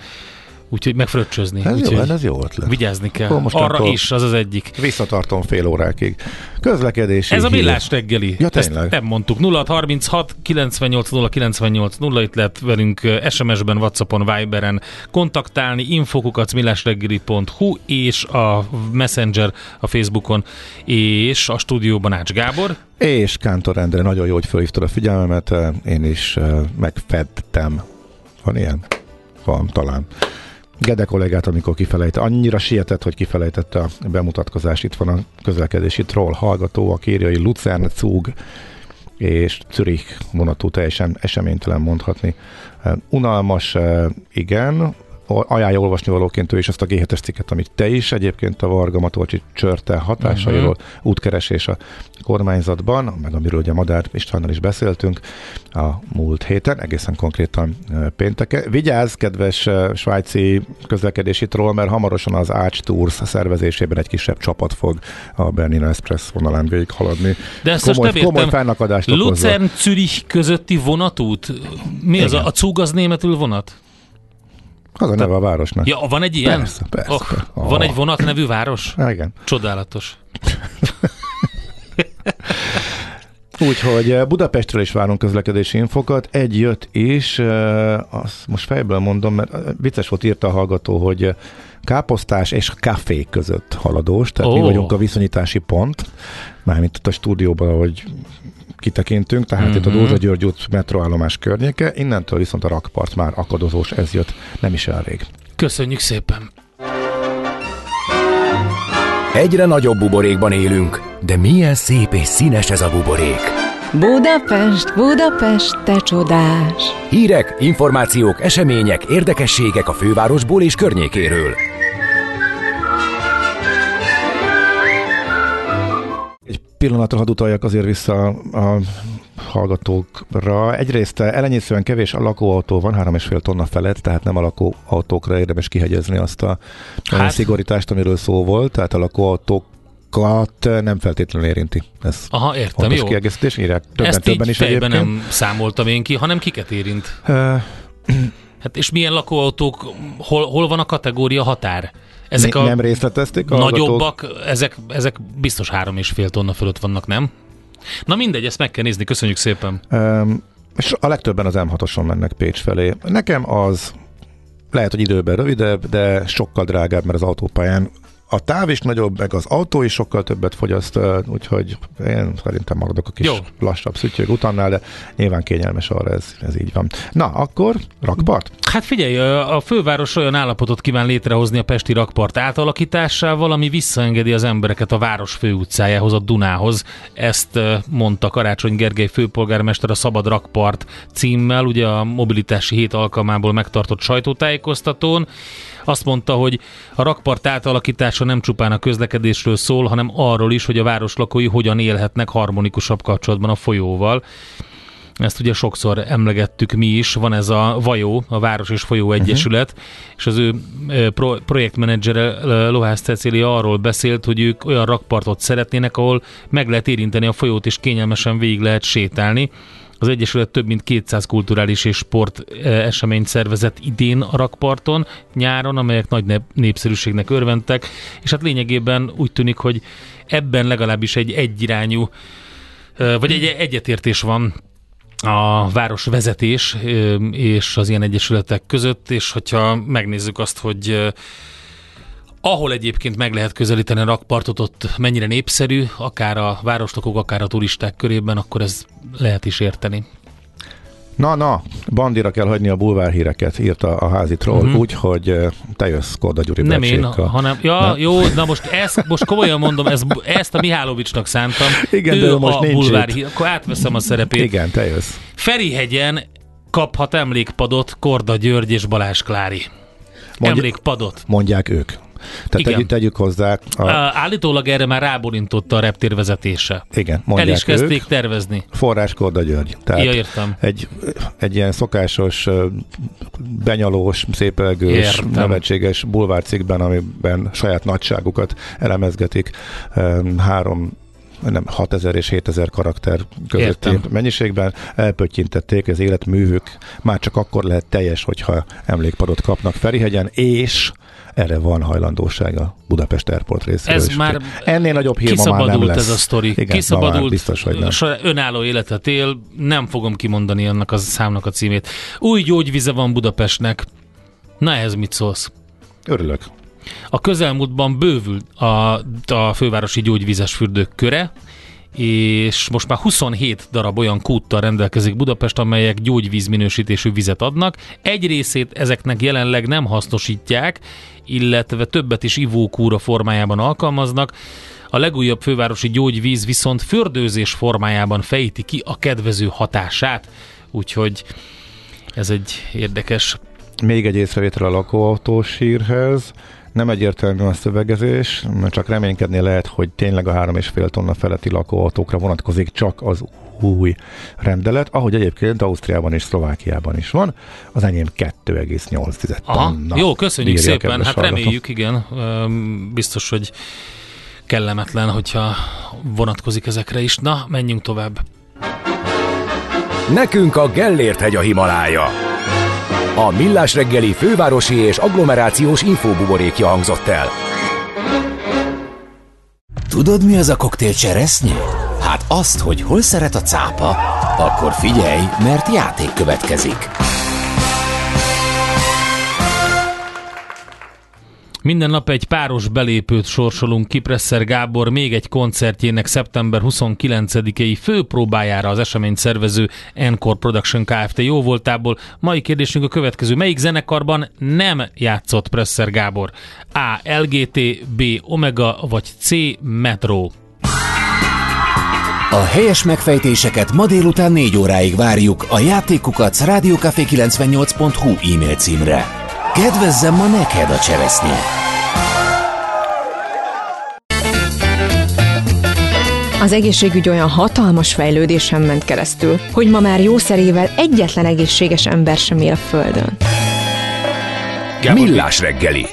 úgyhogy megfröccsözni. Ez jó, úgyhogy ez jó ötlet. vigyázni kell. Akkor most Arra is, az az egyik. Visszatartom fél órákig. Közlekedési Ez a millás reggeli. Ja, Ezt tényleg. nem mondtuk. 0636 98 0 98 0 itt lehet velünk SMS-ben, Whatsappon, Viberen kontaktálni, infokukat millásreggeli.hu és a Messenger a Facebookon és a stúdióban Ács Gábor. És Kántor Endre, nagyon jó, hogy felhívtad a figyelmemet, én is megfedtem. Van ilyen? Van, talán. Gede kollégát, amikor kifelejte, annyira sietett, hogy kifelejtette a bemutatkozást. Itt van a közlekedési troll hallgató, a kérjai Lucern, Zug és Zürich vonatú teljesen eseménytelen mondhatni. Unalmas, eh, igen, ajánlja olvasni valóként ő is azt a G7-es cikket, amit te is egyébként a Varga Matolcsi csörte hatásairól, uh-huh. útkeresés a kormányzatban, meg amiről ugye Madár Istvánnal is beszéltünk a múlt héten, egészen konkrétan pénteke. Vigyázz, kedves svájci közlekedési troll, mert hamarosan az Ács Tours szervezésében egy kisebb csapat fog a Bernina Express vonalán végig haladni. De ezt komoly, most komoly fennakadást okozva. Lucern Zürich közötti vonatút? Mi az? Igen. A, a Zug az németül vonat? Az a neve a városnak. Ja, van egy ilyen? Persze, persze. Oh, van Oh. egy vonat nevű város? Igen. Csodálatos. [LAUGHS] Úgyhogy eh, Budapestről is várunk közlekedési infokat. Egy jött is, eh, azt most fejből mondom, mert eh, vicces volt írta a hallgató, hogy káposztás és kafé között haladós, tehát oh. mi vagyunk a viszonyítási pont, mármint itt a stúdióban, ahogy kitekintünk, tehát mm-hmm. itt a Mhm. Dózsa György út metroállomás környéke, innentől viszont a rakpart már akadozós, ez jött nem is elég. Köszönjük szépen. Egyre nagyobb buborékban élünk, de milyen szép és színes ez a buborék. Budapest, Budapest, te csodás! Hírek, információk, események, érdekességek a fővárosból és környékéről. Pillanatra hadd utaljak azért vissza a hallgatókra. Egyrészt elenyészően kevés a lakóautó van, 3,5 tonna felett, tehát nem a lakóautókra érdemes kihegyezni azt a hát. Szigorítást, amiről szó volt, tehát a lakóautókat nem feltétlenül érinti. Ez Aha, értem, fontos jó. kiegészítés, írják többen, Ezt többen is egyébként. nem számoltam én ki, hanem kiket érint. Ö, Hát és milyen lakóautók, hol, hol van a kategória határ? Ezek a nem részletezték a hallgatók. nagyobbak, ezek, ezek biztos három és fél tonna fölött vannak, nem? Na mindegy, ezt meg kell nézni, köszönjük szépen. Um, és a legtöbben az M6-oson mennek Pécs felé. Nekem az lehet, hogy időben rövidebb, de sokkal drágább, mert az autópályán a táv is nagyobb, meg az autó is sokkal többet fogyaszt, úgyhogy én szerintem maradok a kis Jó. Lassabb szüttyög utannál, de nyilván kényelmes arra ez, ez így van. Na, akkor rakpart? Hát figyelj, a főváros olyan állapotot kíván létrehozni a Pesti rakpart átalakításával, ami visszaengedi az embereket a város főutcájához, a Dunához. Ezt mondta Karácsony Gergely főpolgármester a Szabad Rakpart címmel, ugye a mobilitási hét alkalmából megtartott sajtótájékoztatón. Azt mondta, hogy a rakpart átalakítása nem csupán a közlekedésről szól, hanem arról is, hogy a város lakói hogyan élhetnek harmonikusabb kapcsolatban a folyóval. Ezt ugye sokszor emlegettük mi is, van ez a Vajó, a Város és Folyó Egyesület, uh-huh. és az ő pro, projektmenedzsere Lohász Cecília arról beszélt, hogy ők olyan rakpartot szeretnének, ahol meg lehet érinteni a folyót, és kényelmesen végig lehet sétálni. Az Egyesület több mint 200 kulturális és sport ö, eseményt szervezett idén a rakparton, nyáron, amelyek nagy nép- népszerűségnek örventek, és hát lényegében úgy tűnik, hogy ebben legalábbis egy egyirányú, ö, vagy egy egyetértés van a városvezetés ö, és az ilyen egyesületek között, és hogyha megnézzük azt, hogy ahol egyébként meg lehet közelíteni a rakpartot, ott mennyire népszerű, akár a városlakók, akár a turisták körében, akkor ez lehet is érteni. Na, na, bandira kell hagyni a bulvárhíreket, írta a házi troll, uh-huh. úgy, hogy eh, te jössz Korda Gyuri Nem én, hanem, ja, Na. jó, na most ezt, most komolyan mondom, ez, ezt a Mihálovicsnak szántam. Igen, ő de ő most a nincs bulvár, itt. akkor átveszem a szerepét. Igen, te jössz. Ferihegyen kaphat emlékpadot Korda György és Balázs Klári. Mondja- Emlékpadot. Mondják ők. Tehát Igen. tegyük, tegyük hozzá. A, Állítólag erre már ráborintotta a reptér vezetése. igen, El mondják is kezdték ők. tervezni. Forrás Korda György. Tehát Ja, értem. egy, egy ilyen szokásos, benyalós, szépelgős, Értem. nevetséges bulvárcikkben, amiben saját nagyságukat elemezgetik, három nem, 6000 és 7000 karakter közötti Értem. mennyiségben elpöttyintették az életművük. Már csak akkor lehet teljes, hogyha emlékpadot kapnak Ferihegyen, és erre van hajlandósága Budapest Airport részéről. Ez is. már Ennél nagyobb hír ma már nem lesz. ez a sztori. Igen, Kiszabadult, biztos, hogy nem. önálló életet él, nem fogom kimondani annak a számnak a címét. Új gyógyvize van Budapestnek. Na ehhez mit szólsz? Örülök. A közelmúltban bővült a, a fővárosi gyógyvizes fürdők köre, és most már 27 darab olyan kúttal rendelkezik Budapest, amelyek gyógyvíz minősítésű vizet adnak. Egy részét ezeknek jelenleg nem hasznosítják, illetve többet is ivókúra formájában alkalmaznak. A legújabb fővárosi gyógyvíz viszont fürdőzés formájában fejti ki a kedvező hatását, úgyhogy ez egy érdekes Még egy észrevétel a lakóautós hírhez. Nem egyértelmű a szövegezés, mert csak reménykedni lehet, hogy tényleg a 3,5 tonna feletti lakóautókra vonatkozik csak az új rendelet, ahogy egyébként Ausztriában és Szlovákiában is van. Az enyém 2,8 Aha, tonna. jó, köszönjük szépen. Hát hallgató. reméljük, igen. Biztos, hogy kellemetlen, hogyha vonatkozik ezekre is. Na, menjünk tovább. Nekünk a Gellért hegy a Himalája. A Millás reggeli fővárosi és agglomerációs infóbuborékja hangzott el. Tudod, mi az a koktél cseresznye? Hát azt, hogy hol szeret a cápa, akkor figyelj, mert játék következik. Minden nap egy páros belépőt sorsolunk ki Gábor még egy koncertjének szeptember 29-i főpróbájára az esemény szervező Encore Production Kft. jó voltából. Mai kérdésünk a következő. Melyik zenekarban nem játszott Presser Gábor? A. LGT, B. Omega vagy C. Metro? A helyes megfejtéseket ma délután 4 óráig várjuk a játékukat rádiókafé98.hu e-mail címre. Kedvezzem ma neked a cseresznye! Az egészségügy olyan hatalmas fejlődésen ment keresztül, hogy ma már jószerével egyetlen egészséges ember sem él a Földön. Gábor, Millás reggeli.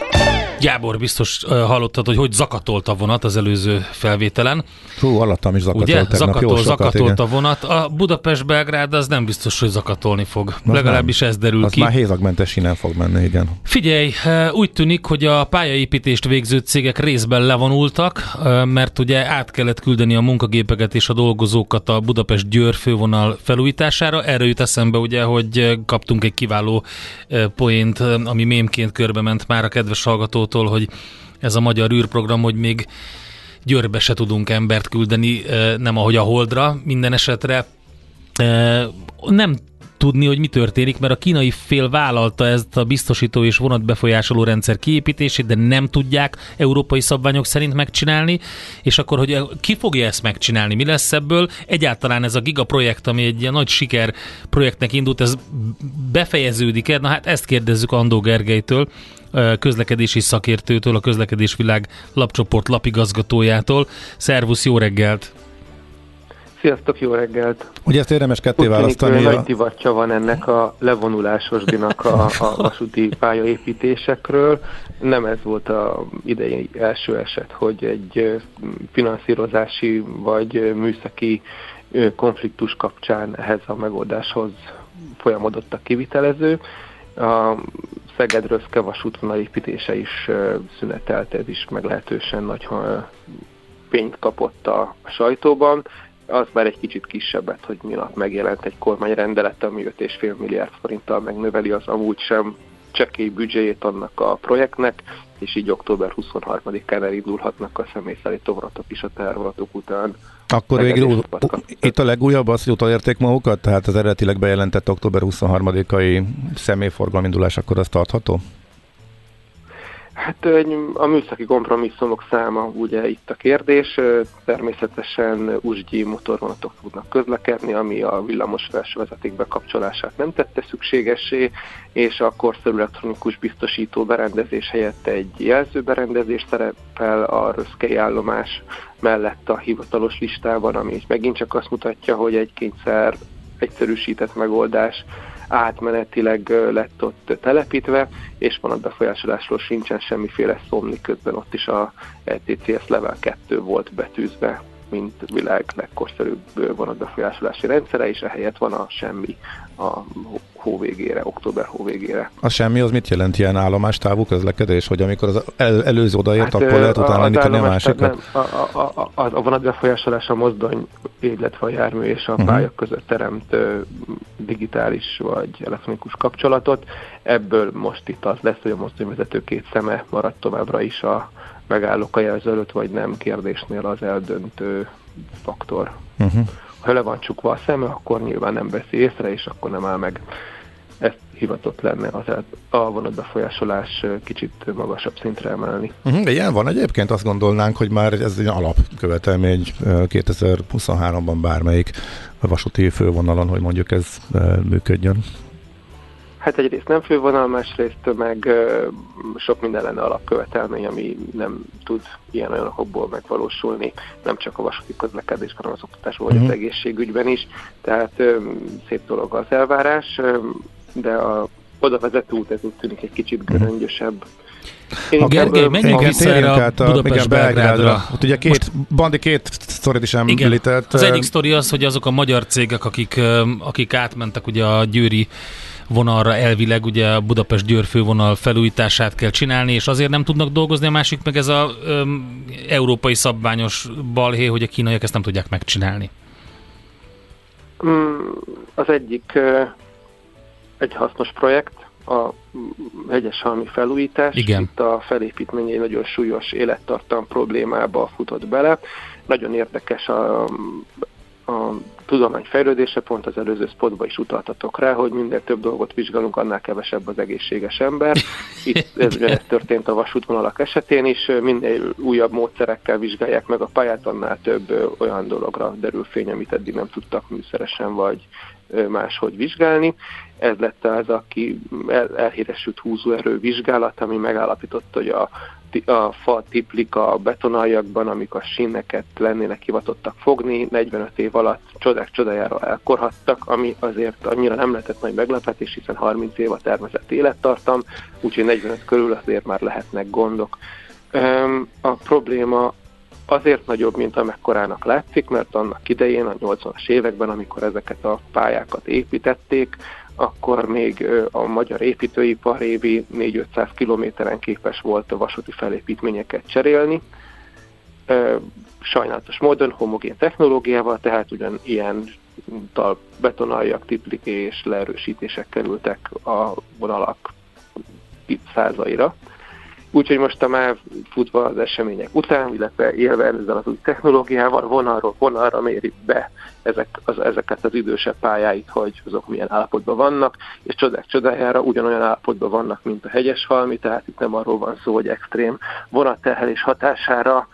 Gábor biztos uh, hallottad, hogy hogy zakatolt a vonat az előző felvételen. Hú, alattam is zakatolt Ugye? tegnap, Zakatol, sokat, zakatolt igen. a vonat. A Budapest-Belgrád az nem biztos, hogy zakatolni fog. Az Legalábbis ez derül Az ki. már hézagmentes sínen fog menni, igen. Figyelj, úgy tűnik, hogy a pályaépítést végző cégek részben levonultak, mert ugye át kellett küldeni a munkagépeket és a dolgozókat a Budapest-Győr fővonal felújítására. Erre jut eszembe ugye, hogy kaptunk egy kiváló poént, ami mémként körbe ment már a kedves hallgatótól, hogy ez a magyar űrprogram, hogy még Győrbe se tudunk embert küldeni, nem ahogy a Holdra, minden esetre nem tudni, hogy mi történik, mert a kínai fél vállalta ezt a biztosító és vonatbefolyásoló rendszer kiépítését, de nem tudják európai szabványok szerint megcsinálni, és akkor, hogy ki fogja ezt megcsinálni, mi lesz ebből? Egyáltalán ez a giga projekt, ami egy ilyen nagy siker projektnek indult, ez befejeződik-e? Na hát ezt kérdezzük Andó Gergelytől, közlekedési szakértőtől, a Közlekedésvilág lapcsoport lapigazgatójától. Szervusz, jó reggelt! Sziasztok, jó reggelt! Ugye ezt érdemes ketté Úgy választani. A... nagy divatja van ennek a levonulásosdinak a, a vasúti pályaépítésekről. Nem ez volt a idei első eset, hogy egy finanszírozási vagy műszaki konfliktus kapcsán ehhez a megoldáshoz folyamodott a kivitelező. A Szeged-Röszke vasútvonal építése is szünetelt, ez is meglehetősen nagy pénzt kapott a sajtóban. Az már egy kicsit kisebbet, hogy minap megjelent egy kormányrendelet, ami 5,5 milliárd forinttal megnöveli az amúgy sem csekély büdzséjét annak a projektnek, és így október 23-án elindulhatnak a személyszállító vonatok is a tehervonatok után. Akkor végül ú- itt a legújabb az, hogy utolérték magukat, tehát az eredetileg bejelentett október 23-ai személyforgalmi indulás, akkor az tartható? Hát a műszaki kompromisszumok száma ugye itt a kérdés. Természetesen USGI motorvonatok tudnak közlekedni, ami a villamos felső vezeték bekapcsolását nem tette szükségessé, és a korszerű elektronikus biztosító berendezés helyett egy jelzőberendezés szerepel a röszkei állomás mellett a hivatalos listában, ami megint csak azt mutatja, hogy egy kényszer egyszerűsített megoldás átmenetileg lett ott telepítve, és van a befolyásolásról sincsen semmiféle szó, miközben ott is a ETCS Level 2 volt betűzve, mint világ legkorszerűbb vonatbefolyásolási rendszere, és ehelyett van a semmi a hó- végére, október hó végére. A semmi az mit jelent ilyen állomástávú közlekedés, hogy amikor az el, előző odaért, hát, akkor lehet utána indítani a állomás- másikat? Nem, a, a, a, a, a vonatbefolyásolás a mozdony, illetve a jármű és a Mhm. pálya között teremt digitális vagy elektronikus kapcsolatot. Ebből most itt az lesz, hogy a mozdonyvezető két szeme marad továbbra is a megállók a jelző előtt, vagy nem kérdésnél az eldöntő faktor. Uh-huh. Ha le van csukva a szeme, akkor nyilván nem veszi észre, és akkor nem áll meg. Ez hivatott lenne az a vonatbefolyásolás kicsit magasabb szintre emelni. Uh-huh. De ilyen van egyébként, azt gondolnánk, hogy már ez egy alapkövetelmény ö, 2023-ban bármelyik vasúti fővonalon, hogy mondjuk ez működjön. Hát egyrészt nem fővonal, másrészt meg sok minden lenne alapkövetelmény, ami nem tud ilyen olyan okokból megvalósulni, nem csak a vasúti közlekedésben, hanem az oktatásban vagy Mhm. az egészségügyben is. Tehát szép dolog az elvárás, de a oda vezető út ez úgy tűnik egy kicsit göröngyösebb. Én A Gergely, menjünk a- vissza erre a Budapest-Belgrádra. Ott ugye két, Bandi két sztorit is Igen, említett. az ö, egyik sztori az, hogy azok a magyar cégek, akik, akik átmentek ugye a győri vonalra elvileg, ugye a Budapest-Győr fővonal felújítását kell csinálni, és azért nem tudnak dolgozni, a másik meg ez a öm, európai szabványos balhé, hogy a kínaiak ezt nem tudják megcsinálni. Mm, Az egyik egy hasznos projekt, a hegyeshalmi felújítás. Igen. Itt a felépítmény egy nagyon súlyos élettartam problémába futott bele. Nagyon érdekes a, a tudomány fejlődése, pont az előző spotba is utaltatok rá, hogy minél több dolgot vizsgálunk, annál kevesebb az egészséges ember. Itt [LAUGHS] ez, ez történt a vasútvonalak esetén is, minél újabb módszerekkel vizsgálják meg a pályát, annál több olyan dologra derül fény, amit eddig nem tudtak műszeresen vagy máshogy vizsgálni. Ez lett az, aki el, elhíresült húzóerő vizsgálat, ami megállapította, hogy a a fa tiplik a betonaljakban, amik a síneket lennének hivatottak fogni, 45 év alatt csodák csodájára elkorhattak, ami azért annyira nem lehetett nagy meglepetés, hiszen 30 év a tervezett élettartam, úgyhogy 45 körül azért már lehetnek gondok. A probléma azért nagyobb, mint amekkorának látszik, mert annak idején, a 80-as években, amikor ezeket a pályákat építették, akkor még a magyar építőipar évi 4-500 kilométeren képes volt a vasúti felépítményeket cserélni. Sajnálatos módon homogén technológiával, tehát ugyan ilyen betonaljak, tiplik és leerősítések kerültek a vonalak százaira. Úgyhogy most a MÁV futva az események után, illetve élve ezzel az új technológiával vonalról vonalra méri be ezek, az, ezeket az idősebb pályáit, hogy azok milyen állapotban vannak, és csodák csodájára ugyanolyan állapotban vannak, mint a hegyes halmi, tehát itt nem arról van szó, hogy extrém vonatterhelés hatására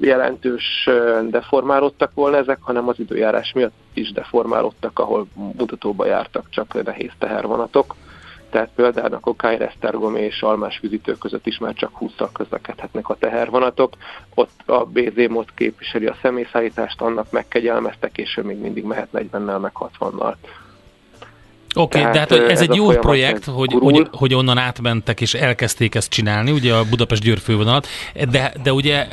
jelentős deformálódtak volna ezek, hanem az időjárás miatt is deformálódtak, ahol mutatóba jártak csak nehéz tehervonatok tehát például a Kokány, Esztergom és Almás fűzítő között is már csak 20-szal közlekedhetnek a tehervonatok. Ott a BZ mód képviseli a személyszállítást, annak megkegyelmeztek, és ő még mindig mehet 40-nel, meg 60-nal. Oké, okay, de hát ez, ez egy jó projekt, hogy, hogy, hogy onnan átmentek és elkezdték ezt csinálni, ugye a Budapest-Győr fővonalat, de, de ugye...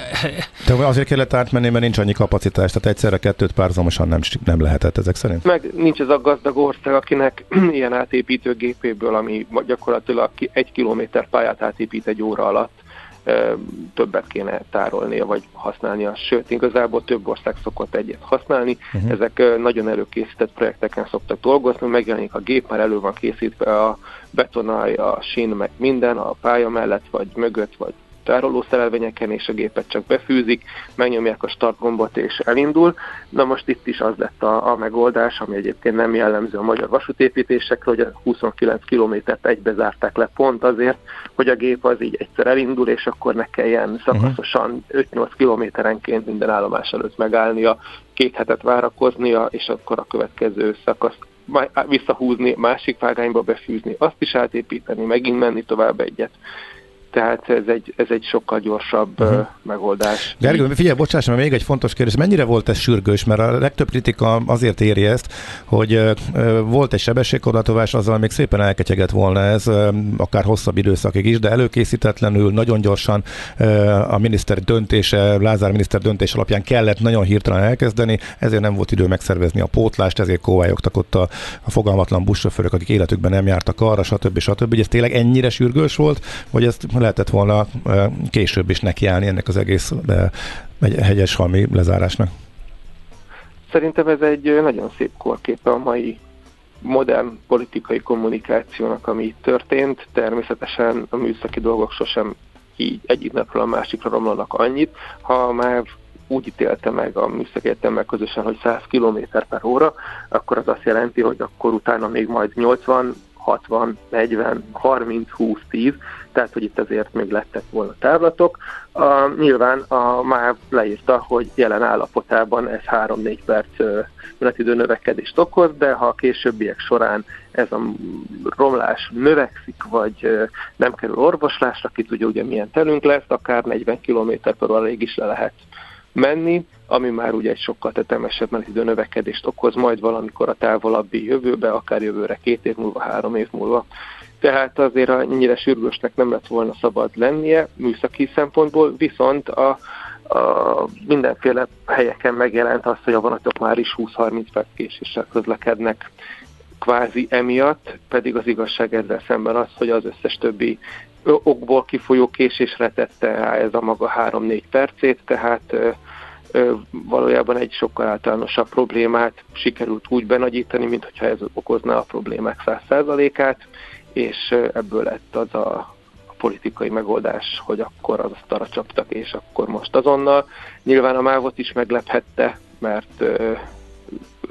De azért kellett átmenni, mert nincs annyi kapacitás, tehát egyszerre kettőt párzamosan nem, nem lehetett ezek szerint? Meg nincs ez a gazdag ország, akinek [CLEARS THROAT] ilyen átépítő gépéből, ami gyakorlatilag egy kilométer pályát átépít egy óra alatt, többet kéne tárolnia vagy használnia. Sőt, igazából több ország szokott egyet használni. Uh-huh. Ezek nagyon előkészített projekteken szoktak dolgozni, megjelenik a gép, már elő van készítve a betonalja, a sín, meg minden a pálya mellett, vagy mögött, vagy tárolószerelvényeken, és a gépet csak befűzik, megnyomják a startgombot és elindul. Na most itt is az lett a, a megoldás, ami egyébként nem jellemző a magyar vasútépítésekre, hogy a 29 kilométert egybe zárták le pont azért, hogy a gép az így egyszer elindul, és akkor ne kelljen szakaszosan 5-8 kilométerenként minden állomás előtt megállnia, két hetet várakoznia, és akkor a következő szakasz visszahúzni, másik vágányba befűzni, azt is átépíteni, megint menni tovább egyet tehát ez egy, ez egy sokkal gyorsabb uh-huh. megoldás. Gergő, figyelj, bocsáss, mert még egy fontos kérdés, mennyire volt ez sürgős, mert a legtöbb kritika azért éri ezt, hogy volt egy sebességkorlátozás, azzal még szépen elketyegett volna ez, akár hosszabb időszakig is, de előkészítetlenül, nagyon gyorsan a miniszter döntése, Lázár miniszter döntés alapján kellett nagyon hirtelen elkezdeni, ezért nem volt idő megszervezni a pótlást, ezért kóvályogtak ott a, a fogalmatlan buszsofőrök, akik életükben nem jártak arra, stb. stb. stb. Ez tényleg ennyire sürgős volt, hogy ezt lehetett volna később is nekiállni ennek az egész egy hegyes halmi lezárásnak. Szerintem ez egy nagyon szép korképe a mai modern politikai kommunikációnak, ami itt történt. Természetesen a műszaki dolgok sosem így egyik napról a másikra romlanak annyit. Ha már úgy ítélte meg a műszaki egyetemmel közösen, hogy 100 km per óra, akkor az azt jelenti, hogy akkor utána még majd 80, 60, 40, 30, 20, 10, tehát hogy itt azért még lettek volna távlatok. A, nyilván a MÁV leírta, hogy jelen állapotában ez 3-4 perc menetidő növekedést okoz, de ha a későbbiek során ez a romlás növekszik, vagy nem kerül orvoslásra, ki tudja ugye milyen telünk lesz, akár 40 km per óráig is le lehet menni, ami már ugye egy sokkal tetemesebb menetidő növekedést okoz, majd valamikor a távolabbi jövőbe, akár jövőre két év múlva, három év múlva. Tehát azért annyira sürgősnek nem lett volna szabad lennie műszaki szempontból, viszont a, a mindenféle helyeken megjelent az, hogy a vonatok már is 20-30 perc késéssel közlekednek kvázi emiatt, pedig az igazság ezzel szemben az, hogy az összes többi okból kifolyó késésre tette ez a maga 3-4 percét, tehát valójában egy sokkal általánosabb problémát sikerült úgy benagyítani, mint hogyha ez okozná a problémák 100%-át, és ebből lett az a politikai megoldás, hogy akkor az asztalra csaptak, és akkor most azonnal. Nyilván a mávot is meglephette, mert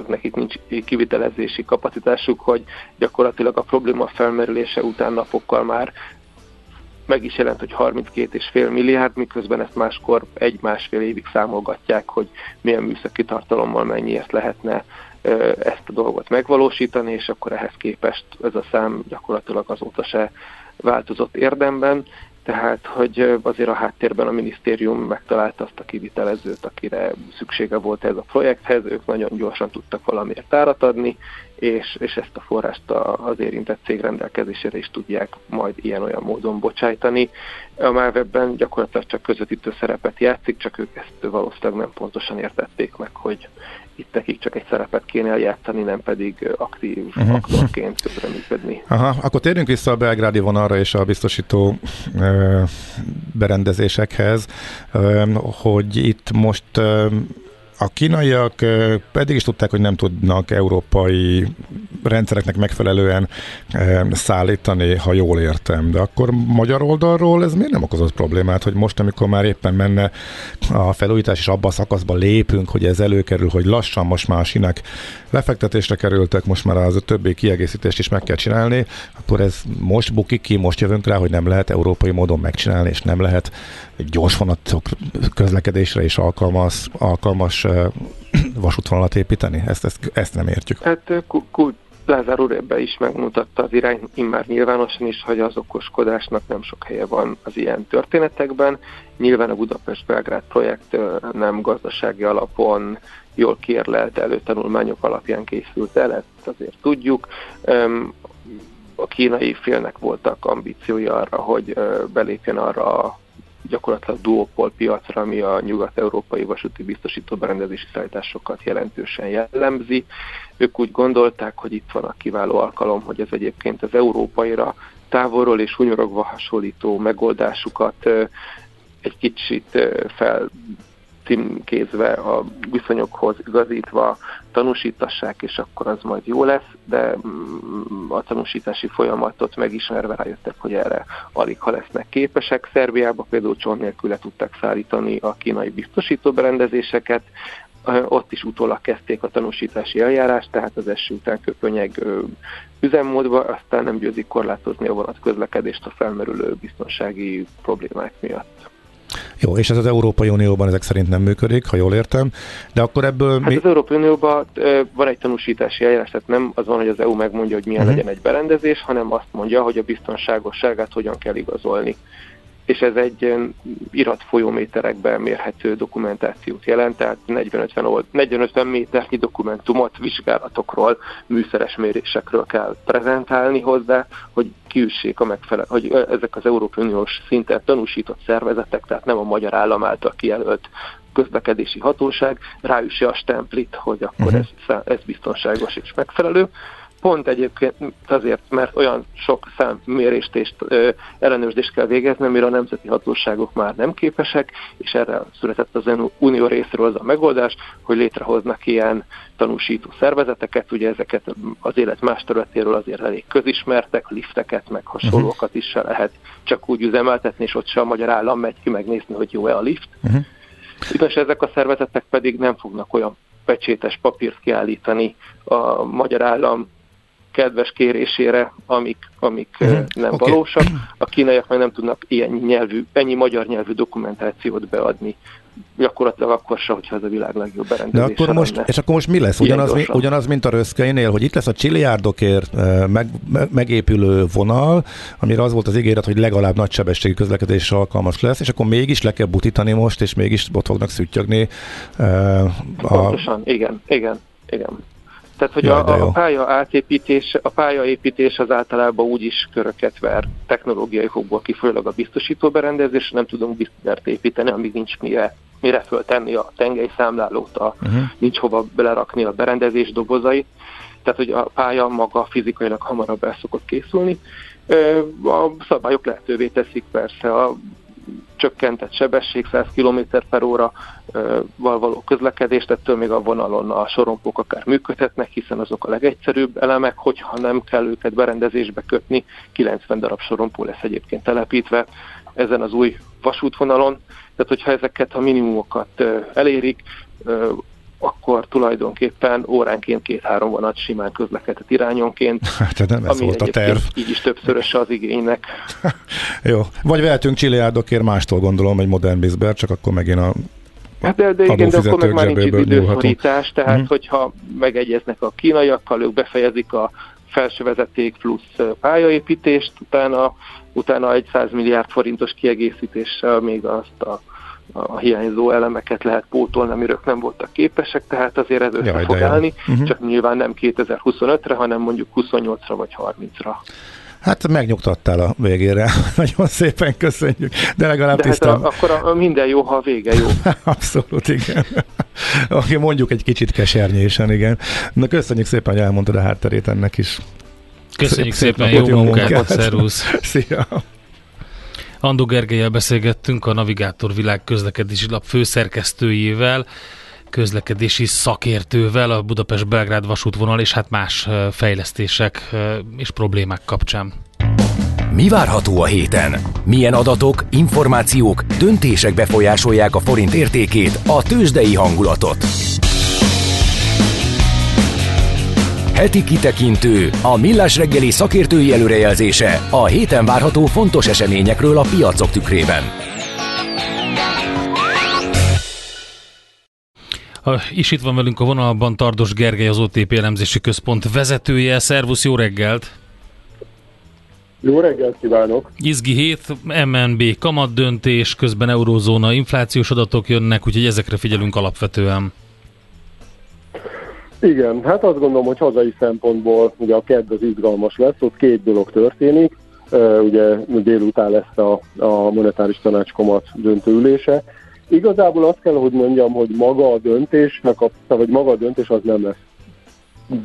nekik nincs kivitelezési kapacitásuk, hogy gyakorlatilag a probléma felmerülése után napokkal már meg is jelent, hogy 32,5 milliárd, miközben ezt máskor egy-másfél évig számolgatják, hogy milyen műszaki tartalommal mennyi ezt lehetne ezt a dolgot megvalósítani, és akkor ehhez képest ez a szám gyakorlatilag azóta se változott érdemben, tehát, hogy azért a háttérben a minisztérium megtalálta azt a kivitelezőt, akire szüksége volt ez a projekthez, ők nagyon gyorsan tudtak valamiért árat adni, és, és ezt a forrást az érintett cég rendelkezésére is tudják majd ilyen-olyan módon bocsájtani. A Mávebben gyakorlatilag csak közvetítő szerepet játszik, csak ők ezt valószínűleg nem pontosan értették meg, hogy itt nekik csak egy szerepet kéne eljátszani, nem pedig aktív uh-huh. aktorként közreműködni. Aha, akkor térjünk vissza a belgrádi vonalra és a biztosító ö, berendezésekhez, ö, hogy itt most ö, a kínaiak pedig is tudták, hogy nem tudnak európai rendszereknek megfelelően szállítani, ha jól értem. De akkor magyar oldalról ez miért nem okozott problémát, hogy most, amikor már éppen menne a felújítás, és abban a szakaszba lépünk, hogy ez előkerül, hogy lassan most már a sinek lefektetésre kerültek, most már az a többi kiegészítést is meg kell csinálni, akkor ez most bukik ki, most jövünk rá, hogy nem lehet európai módon megcsinálni, és nem lehet gyors vonatok közlekedésre is alkalmas, alkalmas vasútvonalat építeni? Ezt, ezt, ezt nem értjük. Hát kult Lázár úr ebbe is megmutatta az irány immár nyilvánosan is, hogy az okoskodásnak nem sok helye van az ilyen történetekben. Nyilván a Budapest-Belgrád projekt nem gazdasági alapon jól kérlelt előtanulmányok alapján készült el, ezt azért tudjuk. A kínai félnek voltak ambíciói arra, hogy belépjen arra a gyakorlatilag duopol piacra, ami a nyugat-európai vasúti biztosító berendezési szállításokat jelentősen jellemzi. Ők úgy gondolták, hogy itt van a kiváló alkalom, hogy ez egyébként az európaira távolról és hunyorogva hasonlító megoldásukat egy kicsit fel címkézve, a viszonyokhoz igazítva tanúsítassák, és akkor az majd jó lesz, de mm, a tanúsítási folyamatot megismerve rájöttek, hogy erre alig ha lesznek képesek. Szerbiába például csont nélkül le tudták szállítani a kínai biztosítóberendezéseket, ott is utólag kezdték a tanúsítási eljárást, tehát az eső után köpönyeg üzemmódba, aztán nem győzik korlátozni a vonat közlekedést a felmerülő biztonsági problémák miatt. Jó, és ez az Európai Unióban ezek szerint nem működik, ha jól értem, de akkor ebből hát mi... az Európai Unióban van egy tanúsítási eljárás, tehát nem az van, hogy az EU megmondja, hogy milyen uh-huh. legyen egy berendezés, hanem azt mondja, hogy a biztonságosságát hogyan kell igazolni és ez egy irat folyóméterekben mérhető dokumentációt jelent, tehát 40-50 méternyi dokumentumot vizsgálatokról, műszeres mérésekről kell prezentálni hozzá, hogy kiüssék a megfelelő, hogy ezek az Európai Uniós szinten tanúsított szervezetek, tehát nem a magyar állam által kijelölt közlekedési hatóság ráüsse a stemplit, hogy akkor uh-huh. ez, ez biztonságos és megfelelő pont egyébként azért, mert olyan sok számmérést és ellenőrzést kell végezni, amire a nemzeti hatóságok már nem képesek, és erre született az unió részéről az a megoldás, hogy létrehoznak ilyen tanúsító szervezeteket, ugye ezeket az élet más területéről azért elég közismertek, lifteket, meg hasonlókat is se lehet csak úgy üzemeltetni, és ott se a magyar állam megy ki megnézni, hogy jó-e a lift. Uh-huh. És ezek a szervezetek pedig nem fognak olyan pecsétes papírt kiállítani a magyar állam kedves kérésére, amik, amik uh-huh. nem okay. valósak. A kínaiak meg nem tudnak ilyen nyelvű, ennyi magyar nyelvű dokumentációt beadni gyakorlatilag akkor se, hogyha ez a világ legjobb berendezése De akkor most, lenne. És akkor most mi lesz? Ugyanaz, mi, ugyanaz mint a röszkeinél, hogy itt lesz a csiliárdokért meg, megépülő vonal, amire az volt az ígéret, hogy legalább nagysebességű közlekedésre alkalmas lesz, és akkor mégis le kell butítani most, és mégis ott fognak szüttyögni. Uh, a... Pontosan, igen, igen, igen. Tehát, hogy Jaj, a, a pálya átépítés, a pályaépítés az általában úgy is köröket ver technológiai fogból kifolyólag a biztosító berendezés, nem tudunk biztosítót építeni, amíg nincs mire, mire föltenni a tengelyszámlálót, a, uh-huh. nincs hova belerakni a berendezés dobozait. Tehát, hogy a pálya maga fizikailag hamarabb el szokott készülni. A szabályok lehetővé teszik persze a csökkentett sebesség 100 km per óra val való közlekedést, ettől még a vonalon a sorompók akár működhetnek, hiszen azok a legegyszerűbb elemek, hogyha nem kell őket berendezésbe kötni, 90 darab sorompó lesz egyébként telepítve ezen az új vasútvonalon, tehát hogyha ezeket a minimumokat elérik, akkor tulajdonképpen óránként két-három vonat simán közlekedett irányonként. [LAUGHS] Hát nem ez volt a terv. Így is többszörös az igénynek. [LAUGHS] Jó. Vagy vehetünk csiliárdokért mástól gondolom egy modern bizber, csak akkor megint a Hát de, de igen, de akkor meg már nincs időszorítás, tehát mm. hogyha megegyeznek a kínaiakkal, ők befejezik a felső vezeték plusz pályaépítést, utána, utána egy 100 milliárd forintos kiegészítéssel még azt a a hiányzó elemeket lehet pótolni, amiről nem voltak képesek, tehát azért ez össze Jaj, fog állni, uh-huh. csak nyilván nem 2025-re, hanem mondjuk 28-ra vagy 30-ra. Hát megnyugtattál a végére. [LAUGHS] Nagyon szépen köszönjük. De legalább De tisztán... Hát a, akkor a, a minden jó, ha a vége jó. [LAUGHS] Abszolút, igen. [LAUGHS] Aki mondjuk egy kicsit kesernyésen, igen. Na köszönjük szépen, hogy elmondtad a hátterét ennek is. Köszönjük Szép, szépen, jó, jó munkát, munkát. szervusz. Szia. Andó Gergelyel beszélgettünk a Navigátor Világ közlekedési lap főszerkesztőjével, közlekedési szakértővel a Budapest-Belgrád vasútvonal és hát más fejlesztések és problémák kapcsán. Mi várható a héten? Milyen adatok, információk, döntések befolyásolják a forint értékét, a tőzsdei hangulatot? Heti kitekintő, a millás reggeli szakértői előrejelzése a héten várható fontos eseményekről a piacok tükrében. És itt van velünk a vonalban Tardos Gergely, az OTP elemzési központ vezetője. Szervusz, jó reggelt! Jó reggelt kívánok! Izgi hét, MNB kamat döntés, közben eurózóna inflációs adatok jönnek, úgyhogy ezekre figyelünk alapvetően. Igen, hát azt gondolom, hogy hazai szempontból ugye a kedd az izgalmas lesz, ott két dolog történik. Ugye délután lesz a, a monetáris tanácskomat döntőülése. Igazából azt kell, hogy mondjam, hogy maga a döntésnek, a, vagy maga a döntés az nem lesz.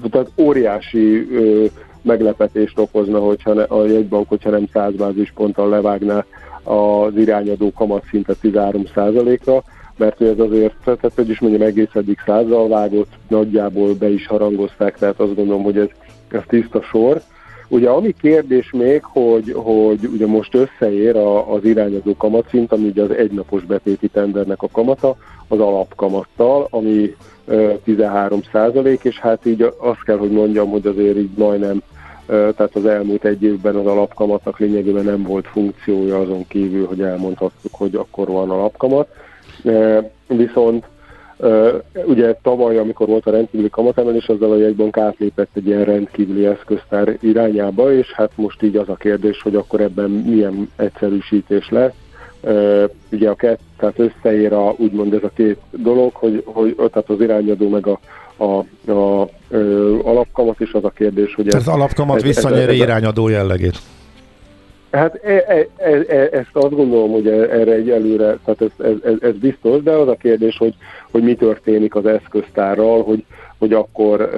Tehát óriási ö, meglepetést okozna, hogyha ne, a jegybank, hogyha nem 100 bázisponttal levágná az irányadó kamat szinte 13%-ra mert ez azért, tehát hogy is mondjam, egész eddig százal vágott, nagyjából be is harangozták, tehát azt gondolom, hogy ez, ez tiszta sor. Ugye ami kérdés még, hogy, hogy ugye most összeér a, az irányadó kamatszint, ami ugye az egynapos betéti tendernek a kamata, az alapkamattal, ami 13 százalék, és hát így azt kell, hogy mondjam, hogy azért így majdnem tehát az elmúlt egy évben az alapkamatnak lényegében nem volt funkciója azon kívül, hogy elmondhattuk, hogy akkor van alapkamat. Viszont ugye tavaly, amikor volt a rendkívüli kamatemelés, azzal a jegybank átlépett egy ilyen rendkívüli eszköztár irányába, és hát most így az a kérdés, hogy akkor ebben milyen egyszerűsítés lesz. Ugye a kett, tehát összeér a, úgymond ez a két dolog, hogy, hogy tehát az irányadó meg a, a, a, a alapkamat is az a kérdés, hogy... Ez, az alapkamat visszanyeri irányadó jellegét. Hát e, e, e, e, ezt azt gondolom, hogy erre egy előre, tehát ez, ez, ez, biztos, de az a kérdés, hogy, hogy mi történik az eszköztárral, hogy, hogy akkor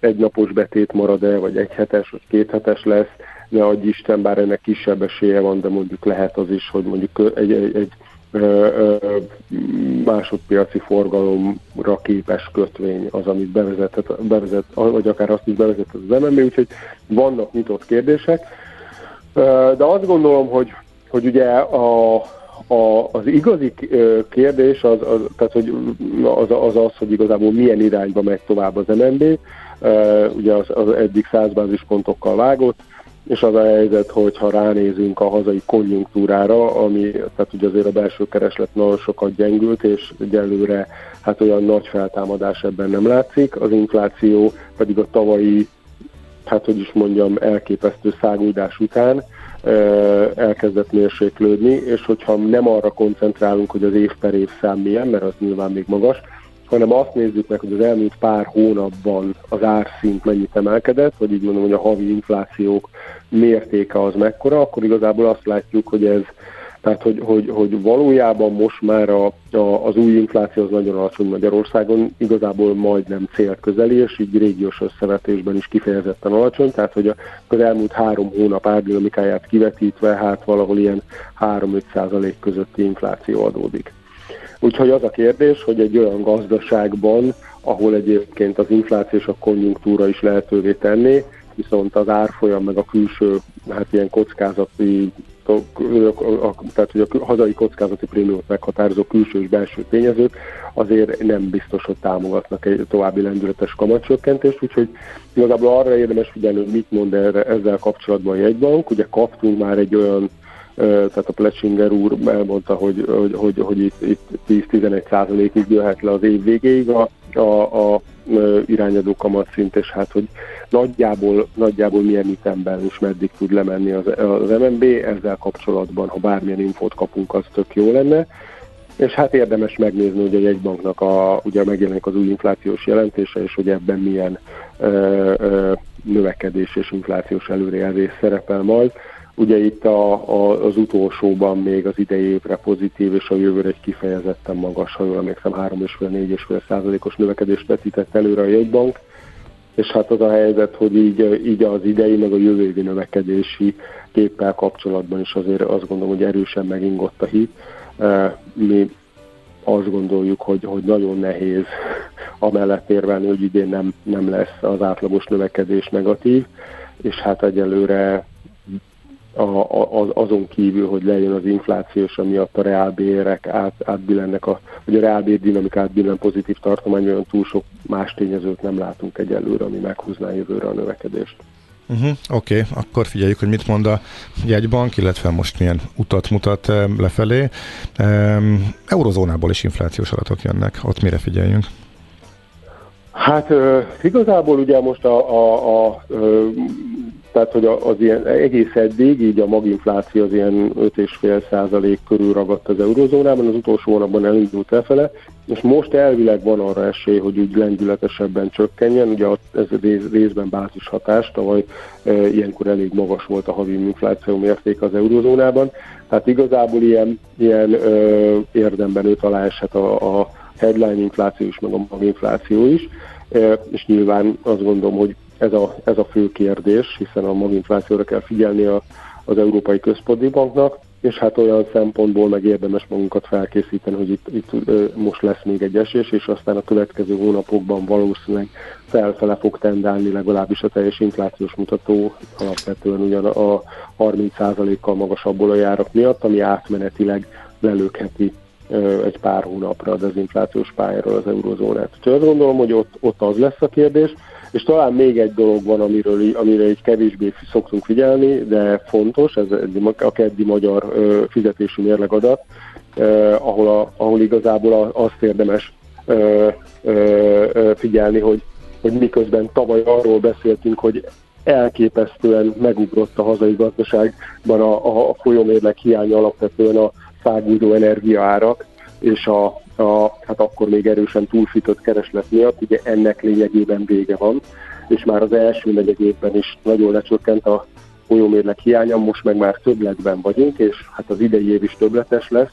egy napos betét marad-e, vagy egy hetes, vagy két hetes lesz, ne adj Isten, bár ennek kisebb esélye van, de mondjuk lehet az is, hogy mondjuk egy, egy, egy másodpiaci forgalomra képes kötvény az, amit bevezethet, bevezet, vagy akár azt is bevezethet az MNB, úgyhogy vannak nyitott kérdések. De azt gondolom, hogy, hogy ugye a, a, az igazi kérdés az, az, tehát, hogy az, az az, hogy igazából milyen irányba megy tovább az MNB. Ugye az, az eddig 100 bázispontokkal vágott, és az a helyzet, hogy ha ránézünk a hazai konjunktúrára, ami, tehát ugye azért a belső kereslet nagyon sokat gyengült, és egyelőre hát olyan nagy feltámadás ebben nem látszik, az infláció pedig a tavalyi hát hogy is mondjam, elképesztő száguldás után elkezdett mérséklődni, és hogyha nem arra koncentrálunk, hogy az év per év szám milyen, mert az nyilván még magas, hanem azt nézzük meg, hogy az elmúlt pár hónapban az árszint mennyit emelkedett, vagy így mondom, hogy a havi inflációk mértéke az mekkora, akkor igazából azt látjuk, hogy ez tehát, hogy, hogy, hogy valójában most már a, a, az új infláció az nagyon alacsony Magyarországon, igazából majdnem cél közeli, és így régiós összevetésben is kifejezetten alacsony, tehát hogy az elmúlt három hónap árdinamikáját kivetítve, hát valahol ilyen 3-5 százalék közötti infláció adódik. Úgyhogy az a kérdés, hogy egy olyan gazdaságban, ahol egyébként az infláció és a konjunktúra is lehetővé tenné, viszont az árfolyam meg a külső, hát ilyen kockázati tehát hogy a hazai kockázati prémiumot meghatározó külső és belső tényezők azért nem biztos, hogy támogatnak egy további lendületes kamatcsökkentést, úgyhogy igazából arra érdemes figyelni, hogy mit mond erre, ezzel kapcsolatban a jegybank. Ugye kaptunk már egy olyan tehát a Pletsinger úr elmondta, hogy, hogy, hogy, hogy itt, itt 10-11 százalékig jöhet le az év végéig a, a, a irányadó kamatszint, és hát, hogy nagyjából, nagyjából milyen ütemben és meddig tud lemenni az, az MNB, ezzel kapcsolatban, ha bármilyen infót kapunk, az tök jó lenne. És hát érdemes megnézni, hogy a jegybanknak a, ugye megjelenik az új inflációs jelentése, és hogy ebben milyen ö, ö, növekedés és inflációs előrejelzés szerepel majd. Ugye itt a, a, az utolsóban még az idei évre pozitív, és a jövőre egy kifejezetten magas, ha jól emlékszem, 3,5-4,5 százalékos növekedést vetített előre a jegybank, és hát az a helyzet, hogy így, így az idei, meg a jövő évi növekedési képpel kapcsolatban is azért azt gondolom, hogy erősen megingott a hit. Mi azt gondoljuk, hogy, hogy nagyon nehéz [LAUGHS] amellett érvelni, hogy idén nem, nem lesz az átlagos növekedés negatív, és hát egyelőre a, a, azon kívül, hogy legyen az infláció, és amiatt a reálbérek át, átbillennek, a, vagy a reálbér dinamika átbillen pozitív tartomány, olyan túl sok más tényezőt nem látunk egyelőre, ami meghúzná jövőre a növekedést. Uh-huh, Oké, okay. akkor figyeljük, hogy mit mond a jegybank, illetve most milyen utat mutat um, lefelé. Um, eurozónából is inflációs adatok jönnek, ott mire figyeljünk? Hát uh, igazából ugye most a, a, a tehát hogy az ilyen egész eddig, így a maginfláció az ilyen 5,5 százalék körül ragadt az eurozónában, az utolsó hónapban elindult elfele, és most elvileg van arra esély, hogy úgy lendületesebben csökkenjen, ugye ez rész, részben bázis hatás, tavaly e, ilyenkor elég magas volt a havi infláció mérték az eurozónában, tehát igazából ilyen, ilyen e, érdemben őt alá eshet a, a headline infláció is, meg a maginfláció is, e, és nyilván azt gondolom, hogy ez a, ez a fő kérdés, hiszen a maginflációra kell figyelni a, az Európai Központi Banknak, és hát olyan szempontból meg érdemes magunkat felkészíteni, hogy itt, itt most lesz még egy esés, és aztán a következő hónapokban valószínűleg felfele fog tendálni legalábbis a teljes inflációs mutató alapvetően ugyan a 30%-kal magasabb olajárak miatt, ami átmenetileg lelőkheti egy pár hónapra a dezinflációs pályáról az eurozónát. Úgyhogy azt gondolom, hogy ott, ott az lesz a kérdés, és talán még egy dolog van, amiről, amire egy kevésbé szoktunk figyelni, de fontos, ez a keddi magyar fizetési mérlegadat, ahol, a, ahol igazából azt érdemes figyelni, hogy, hogy miközben tavaly arról beszéltünk, hogy elképesztően megugrott a hazai gazdaságban a, a folyómérleg hiánya alapvetően a száguldó energiaárak, és a, a, hát akkor még erősen túlfűtött kereslet miatt, ugye ennek lényegében vége van, és már az első negyed évben is nagyon lecsökkent a folyómérleg hiánya, most meg már többletben vagyunk, és hát az idei év is többletes lesz,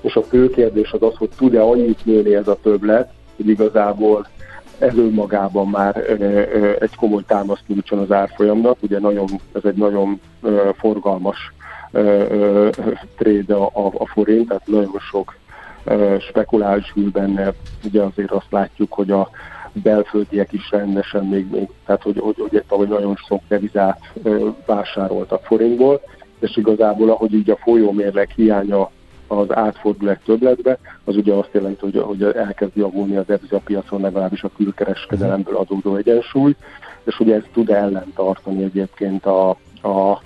és a fő kérdés az az, hogy tud-e annyit nőni ez a többlet, hogy igazából ez önmagában már egy komoly támasztúcson az árfolyamnak, ugye nagyon, ez egy nagyon forgalmas trade a, a, a forint, tehát nagyon sok spekulálás hűl benne, ugye azért azt látjuk, hogy a belföldiek is rendesen még, még tehát hogy, hogy, hogy, hogy nagyon sok devizát vásároltak forintból, és igazából ahogy így a folyómérleg hiánya az átfordul egy többletbe, az ugye azt jelenti, hogy, hogy elkezd javulni az devizapiacon legalábbis a külkereskedelemből adódó egyensúly, és ugye ez tud ellen tartani egyébként a, a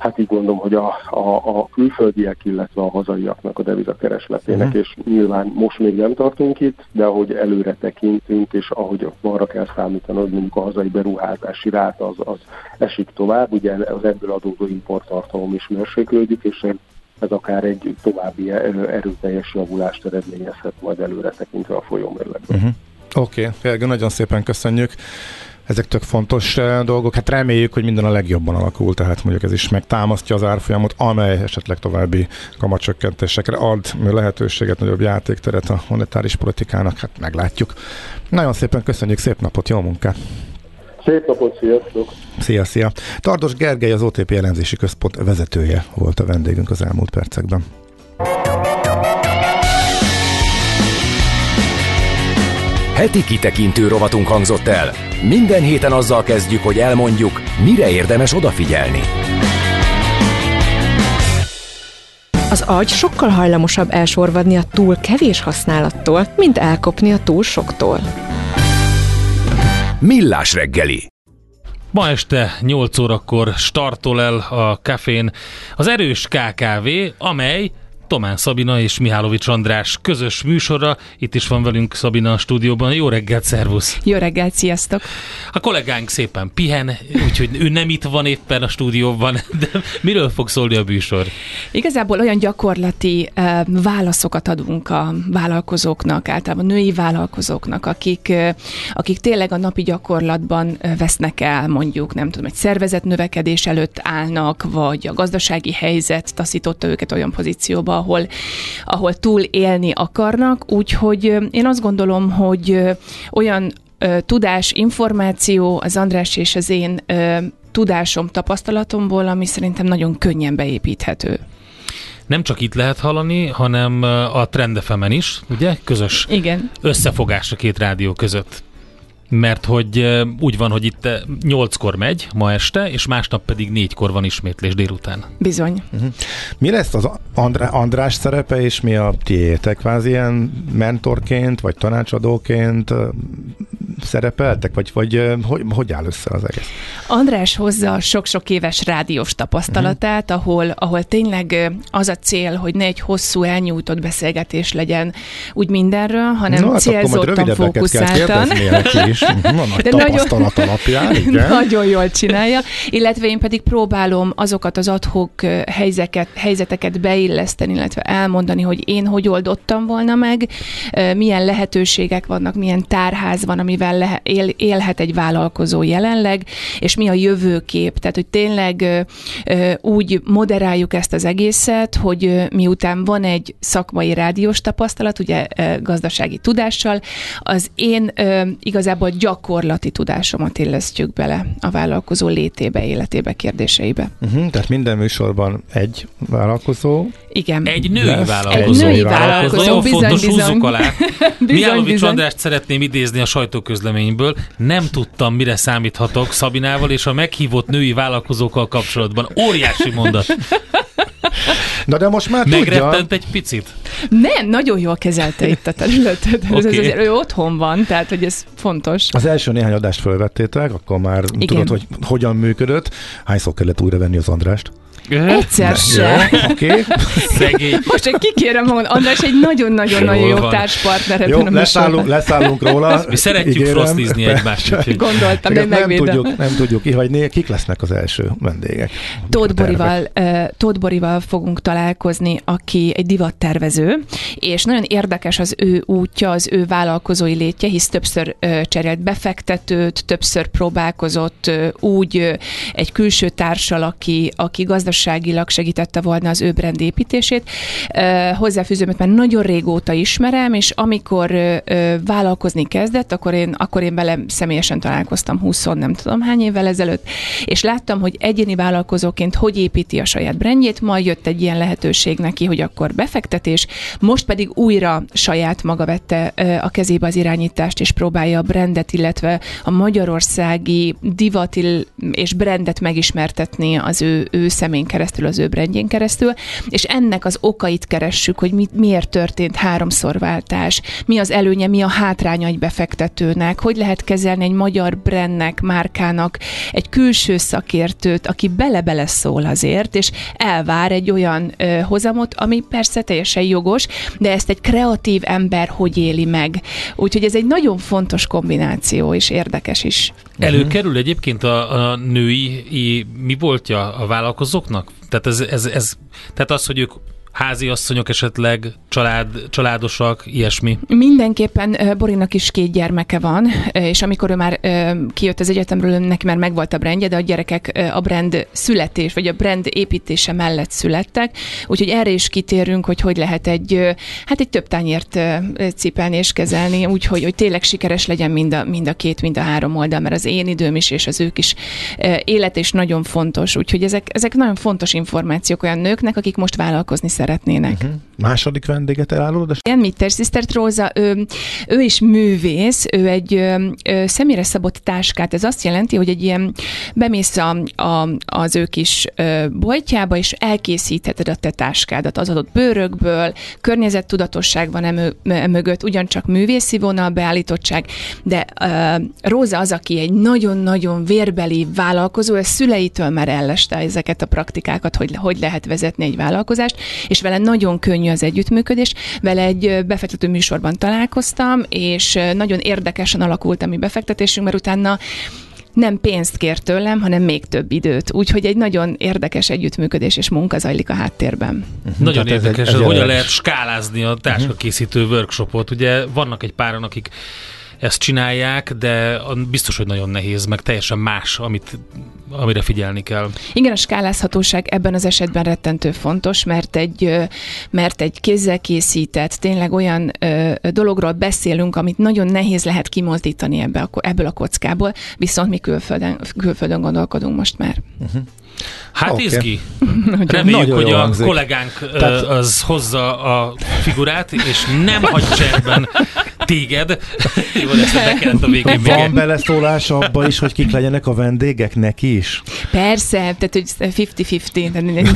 hát így gondolom, hogy a, a, a külföldiek, illetve a hazaiaknak a devizakeresletének, uh-huh. és nyilván most még nem tartunk itt, de ahogy előre tekintünk, és ahogy arra kell számítani, hogy mondjuk a hazai beruházási ráta az, az esik tovább, ugye az ebből adódó importtartalom is mérséklődik, és ez akár egy további erőteljes javulást eredményezhet majd előre tekintve a folyómérlegben. Uh-huh. Oké, okay. nagyon szépen köszönjük ezek tök fontos eh, dolgok. Hát reméljük, hogy minden a legjobban alakul, tehát mondjuk ez is megtámasztja az árfolyamot, amely esetleg további kamacsökkentésekre ad lehetőséget, nagyobb játékteret a monetáris politikának, hát meglátjuk. Nagyon szépen köszönjük, szép napot, jó munkát! Szép napot, sziasztok! Szia, szia! Tardos Gergely, az OTP elemzési központ vezetője volt a vendégünk az elmúlt percekben. Heti kitekintő rovatunk hangzott el. Minden héten azzal kezdjük, hogy elmondjuk, mire érdemes odafigyelni. Az agy sokkal hajlamosabb elsorvadni a túl kevés használattól, mint elkopni a túl soktól. Millás reggeli Ma este 8 órakor startol el a kafén az erős KKV, amely Tomán Szabina és Mihálovics András közös műsora. Itt is van velünk Szabina a stúdióban. Jó reggelt, szervusz! Jó reggelt, sziasztok! A kollégánk szépen pihen, úgyhogy ő nem itt van éppen a stúdióban, de miről fog szólni a műsor? Igazából olyan gyakorlati uh, válaszokat adunk a vállalkozóknak, általában női vállalkozóknak, akik, uh, akik tényleg a napi gyakorlatban uh, vesznek el, mondjuk, nem tudom, egy szervezet növekedés előtt állnak, vagy a gazdasági helyzet taszította őket olyan pozícióba, ahol, ahol túl élni akarnak, úgyhogy én azt gondolom, hogy olyan tudás, információ az András és az én tudásom, tapasztalatomból, ami szerintem nagyon könnyen beépíthető. Nem csak itt lehet hallani, hanem a Trendefemen is, ugye? Közös Igen. összefogás a két rádió között mert hogy úgy van, hogy itt nyolckor megy ma este, és másnap pedig négykor van ismétlés délután. Bizony. Uh-huh. Mi lesz az Andrá- András szerepe, és mi a tiétek? Kvázi ilyen mentorként, vagy tanácsadóként szerepeltek, vagy, vagy hogy, hogy áll össze az egész? András hozza sok-sok éves rádiós tapasztalatát, uh-huh. ahol, ahol tényleg az a cél, hogy ne egy hosszú elnyújtott beszélgetés legyen úgy mindenről, hanem no, hát célzottan, fókuszáltan. Is. Na, nagy De tapasztalat nagyon, alapján, [LAUGHS] igen. Nagyon jól csinálja, illetve én pedig próbálom azokat az adhok helyzeket, helyzeteket beilleszteni, illetve elmondani, hogy én hogy oldottam volna meg, milyen lehetőségek vannak, milyen tárház van, amivel le, él, élhet egy vállalkozó jelenleg, és mi a jövőkép. Tehát, hogy tényleg úgy moderáljuk ezt az egészet, hogy miután van egy szakmai rádiós tapasztalat, ugye gazdasági tudással, az én igazából gyakorlati tudásomat illesztjük bele a vállalkozó létébe, életébe, kérdéseibe. Uh-huh, tehát minden műsorban egy vállalkozó. Igen. Egy női lesz. vállalkozó. Egy női vállalkozó, vállalkozó. bizony, fontos, bizony. húzzuk alá. [LAUGHS] Mihálovics Andrást szeretném idézni a sajtóközleményből. Nem tudtam, mire számíthatok Szabinával és a meghívott női vállalkozókkal kapcsolatban. Óriási mondat. Na de most már Megrettent tudja. egy picit? Nem, nagyon jól kezelte itt a területet. okay. ez, ez azért ő otthon van, tehát hogy ez fontos. Az első néhány adást felvettétek, akkor már Igen. tudod, hogy hogyan működött. Hányszor kellett újra venni az Andrást? Egyszer se. Oké. Okay. [LAUGHS] Szegény. Most csak kikérem magam, András egy nagyon-nagyon-nagyon jó társpartner ebben jó, a leszállunk, leszállunk róla. Mi szeretjük frosztizni egymást. Úgyhogy. Gondoltam, hogy nem tudjuk, nem tudjuk kihagyni, kik lesznek az első vendégek. Tóth Borival, uh, Tóth Borival fogunk találkozni, aki egy divattervező, és nagyon érdekes az ő útja, az ő vállalkozói létje, hisz többször uh, cserélt befektetőt, többször próbálkozott uh, úgy uh, egy külső társal, aki, aki gazdaság gazdaságilag segítette volna az ő brand építését. Hozzáfűzöm, mert már nagyon régóta ismerem, és amikor vállalkozni kezdett, akkor én, akkor én vele személyesen találkoztam 20 nem tudom hány évvel ezelőtt, és láttam, hogy egyéni vállalkozóként hogy építi a saját brandjét, majd jött egy ilyen lehetőség neki, hogy akkor befektetés, most pedig újra saját maga vette a kezébe az irányítást, és próbálja a brandet, illetve a magyarországi divat és brandet megismertetni az ő, ő személy keresztül, az ő brandjén keresztül, és ennek az okait keressük, hogy mi, miért történt háromszor váltás, mi az előnye, mi a hátránya egy befektetőnek, hogy lehet kezelni egy magyar brandnek, márkának egy külső szakértőt, aki bele-bele szól azért, és elvár egy olyan ö, hozamot, ami persze teljesen jogos, de ezt egy kreatív ember hogy éli meg. Úgyhogy ez egy nagyon fontos kombináció, és érdekes is. Előkerül egyébként a, a női mi voltja a vállalkozóknak? Tehát ez, ez, ez, tehát az, hogy ők házi asszonyok esetleg, család, családosak, ilyesmi? Mindenképpen Borinak is két gyermeke van, és amikor ő már kijött az egyetemről, neki már megvolt a brandje, de a gyerekek a brand születés, vagy a brand építése mellett születtek, úgyhogy erre is kitérünk, hogy hogy lehet egy, hát egy több tányért cipelni és kezelni, úgyhogy hogy tényleg sikeres legyen mind a, mind a két, mind a három oldal, mert az én időm is, és az ők is élet és nagyon fontos, úgyhogy ezek, ezek nagyon fontos információk olyan nőknek, akik most vállalkozni szeretnének. Uh-huh. Második vendég? vendéget elárulod? Igen, Mitter Sister Róza, ő, ő is művész, ő egy ö, ö, személyre szabott táskát, ez azt jelenti, hogy egy ilyen bemész a, a, az ő kis ö, boltjába, és elkészítheted a te táskádat az adott bőrökből, környezettudatosság van emö, mögött, ugyancsak művészi vonal beállítottság, de ö, Róza az, aki egy nagyon-nagyon vérbeli vállalkozó, a szüleitől már elleste ezeket a praktikákat, hogy hogy lehet vezetni egy vállalkozást, és vele nagyon könnyű az együttműködés. Vele egy befektető műsorban találkoztam, és nagyon érdekesen alakult a mi befektetésünk, mert utána nem pénzt kér tőlem, hanem még több időt. Úgyhogy egy nagyon érdekes együttműködés és munka zajlik a háttérben. Uh-huh. Nagyon Tehát érdekes, ez egy, ez hogyan lehet skálázni a táskakészítő uh-huh. workshopot. Ugye vannak egy páran, akik ezt csinálják, de biztos, hogy nagyon nehéz, meg teljesen más, amit, amire figyelni kell. Igen, a skálázhatóság ebben az esetben rettentő fontos, mert egy, mert egy kézzel készített, tényleg olyan ö, dologról beszélünk, amit nagyon nehéz lehet kimozdítani ebbe a, ebből a kockából, viszont mi külföldön, külföldön gondolkodunk most már. Uh-huh. Hát okay. izgi. [LAUGHS] Reméljük, Nagyon hogy a hangzik. kollégánk Tehát... az hozza a figurát, és nem hagy cserben téged. [LAUGHS] Jó, ezt a végén Van beleszólás abba is, hogy kik legyenek a vendégek neki is? Persze, tehát hogy 50-50, nem,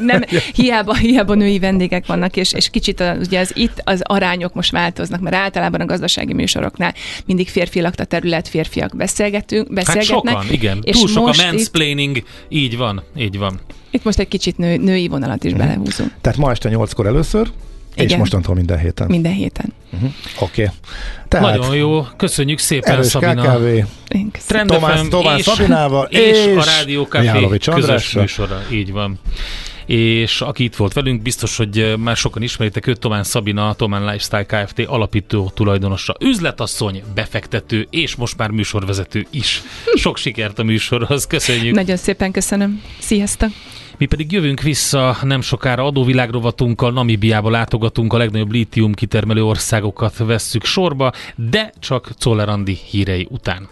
nem, hiába, hiába női vendégek vannak, és, és kicsit a, ugye az itt az arányok most változnak, mert általában a gazdasági műsoroknál mindig férfi lakta terület, férfiak beszélgetünk, beszélgetnek. Hát sokan, igen. És Túl sok a mansplaining, itt, így van, így van. Itt most egy kicsit nő, női vonalat is mm. belehúzunk. Tehát ma este nyolckor először, igen. És mostantól minden héten. Minden héten. Uh-huh. Oké. Okay. Tehát Nagyon jó, köszönjük szépen erős Szabina. KKV, Tomás, Tomás és, Szabinával, és, és a Rádió Café közös műsora. Így van és aki itt volt velünk, biztos, hogy már sokan ismeritek őt, Tomán Szabina, Tomán Lifestyle Kft. alapító tulajdonosa, üzletasszony, befektető, és most már műsorvezető is. Sok sikert a műsorhoz, köszönjük! Nagyon szépen köszönöm, sziasztok! Mi pedig jövünk vissza nem sokára adóvilágrovatunkkal, Namibiába látogatunk, a legnagyobb lítium kitermelő országokat vesszük sorba, de csak Czollerandi hírei után.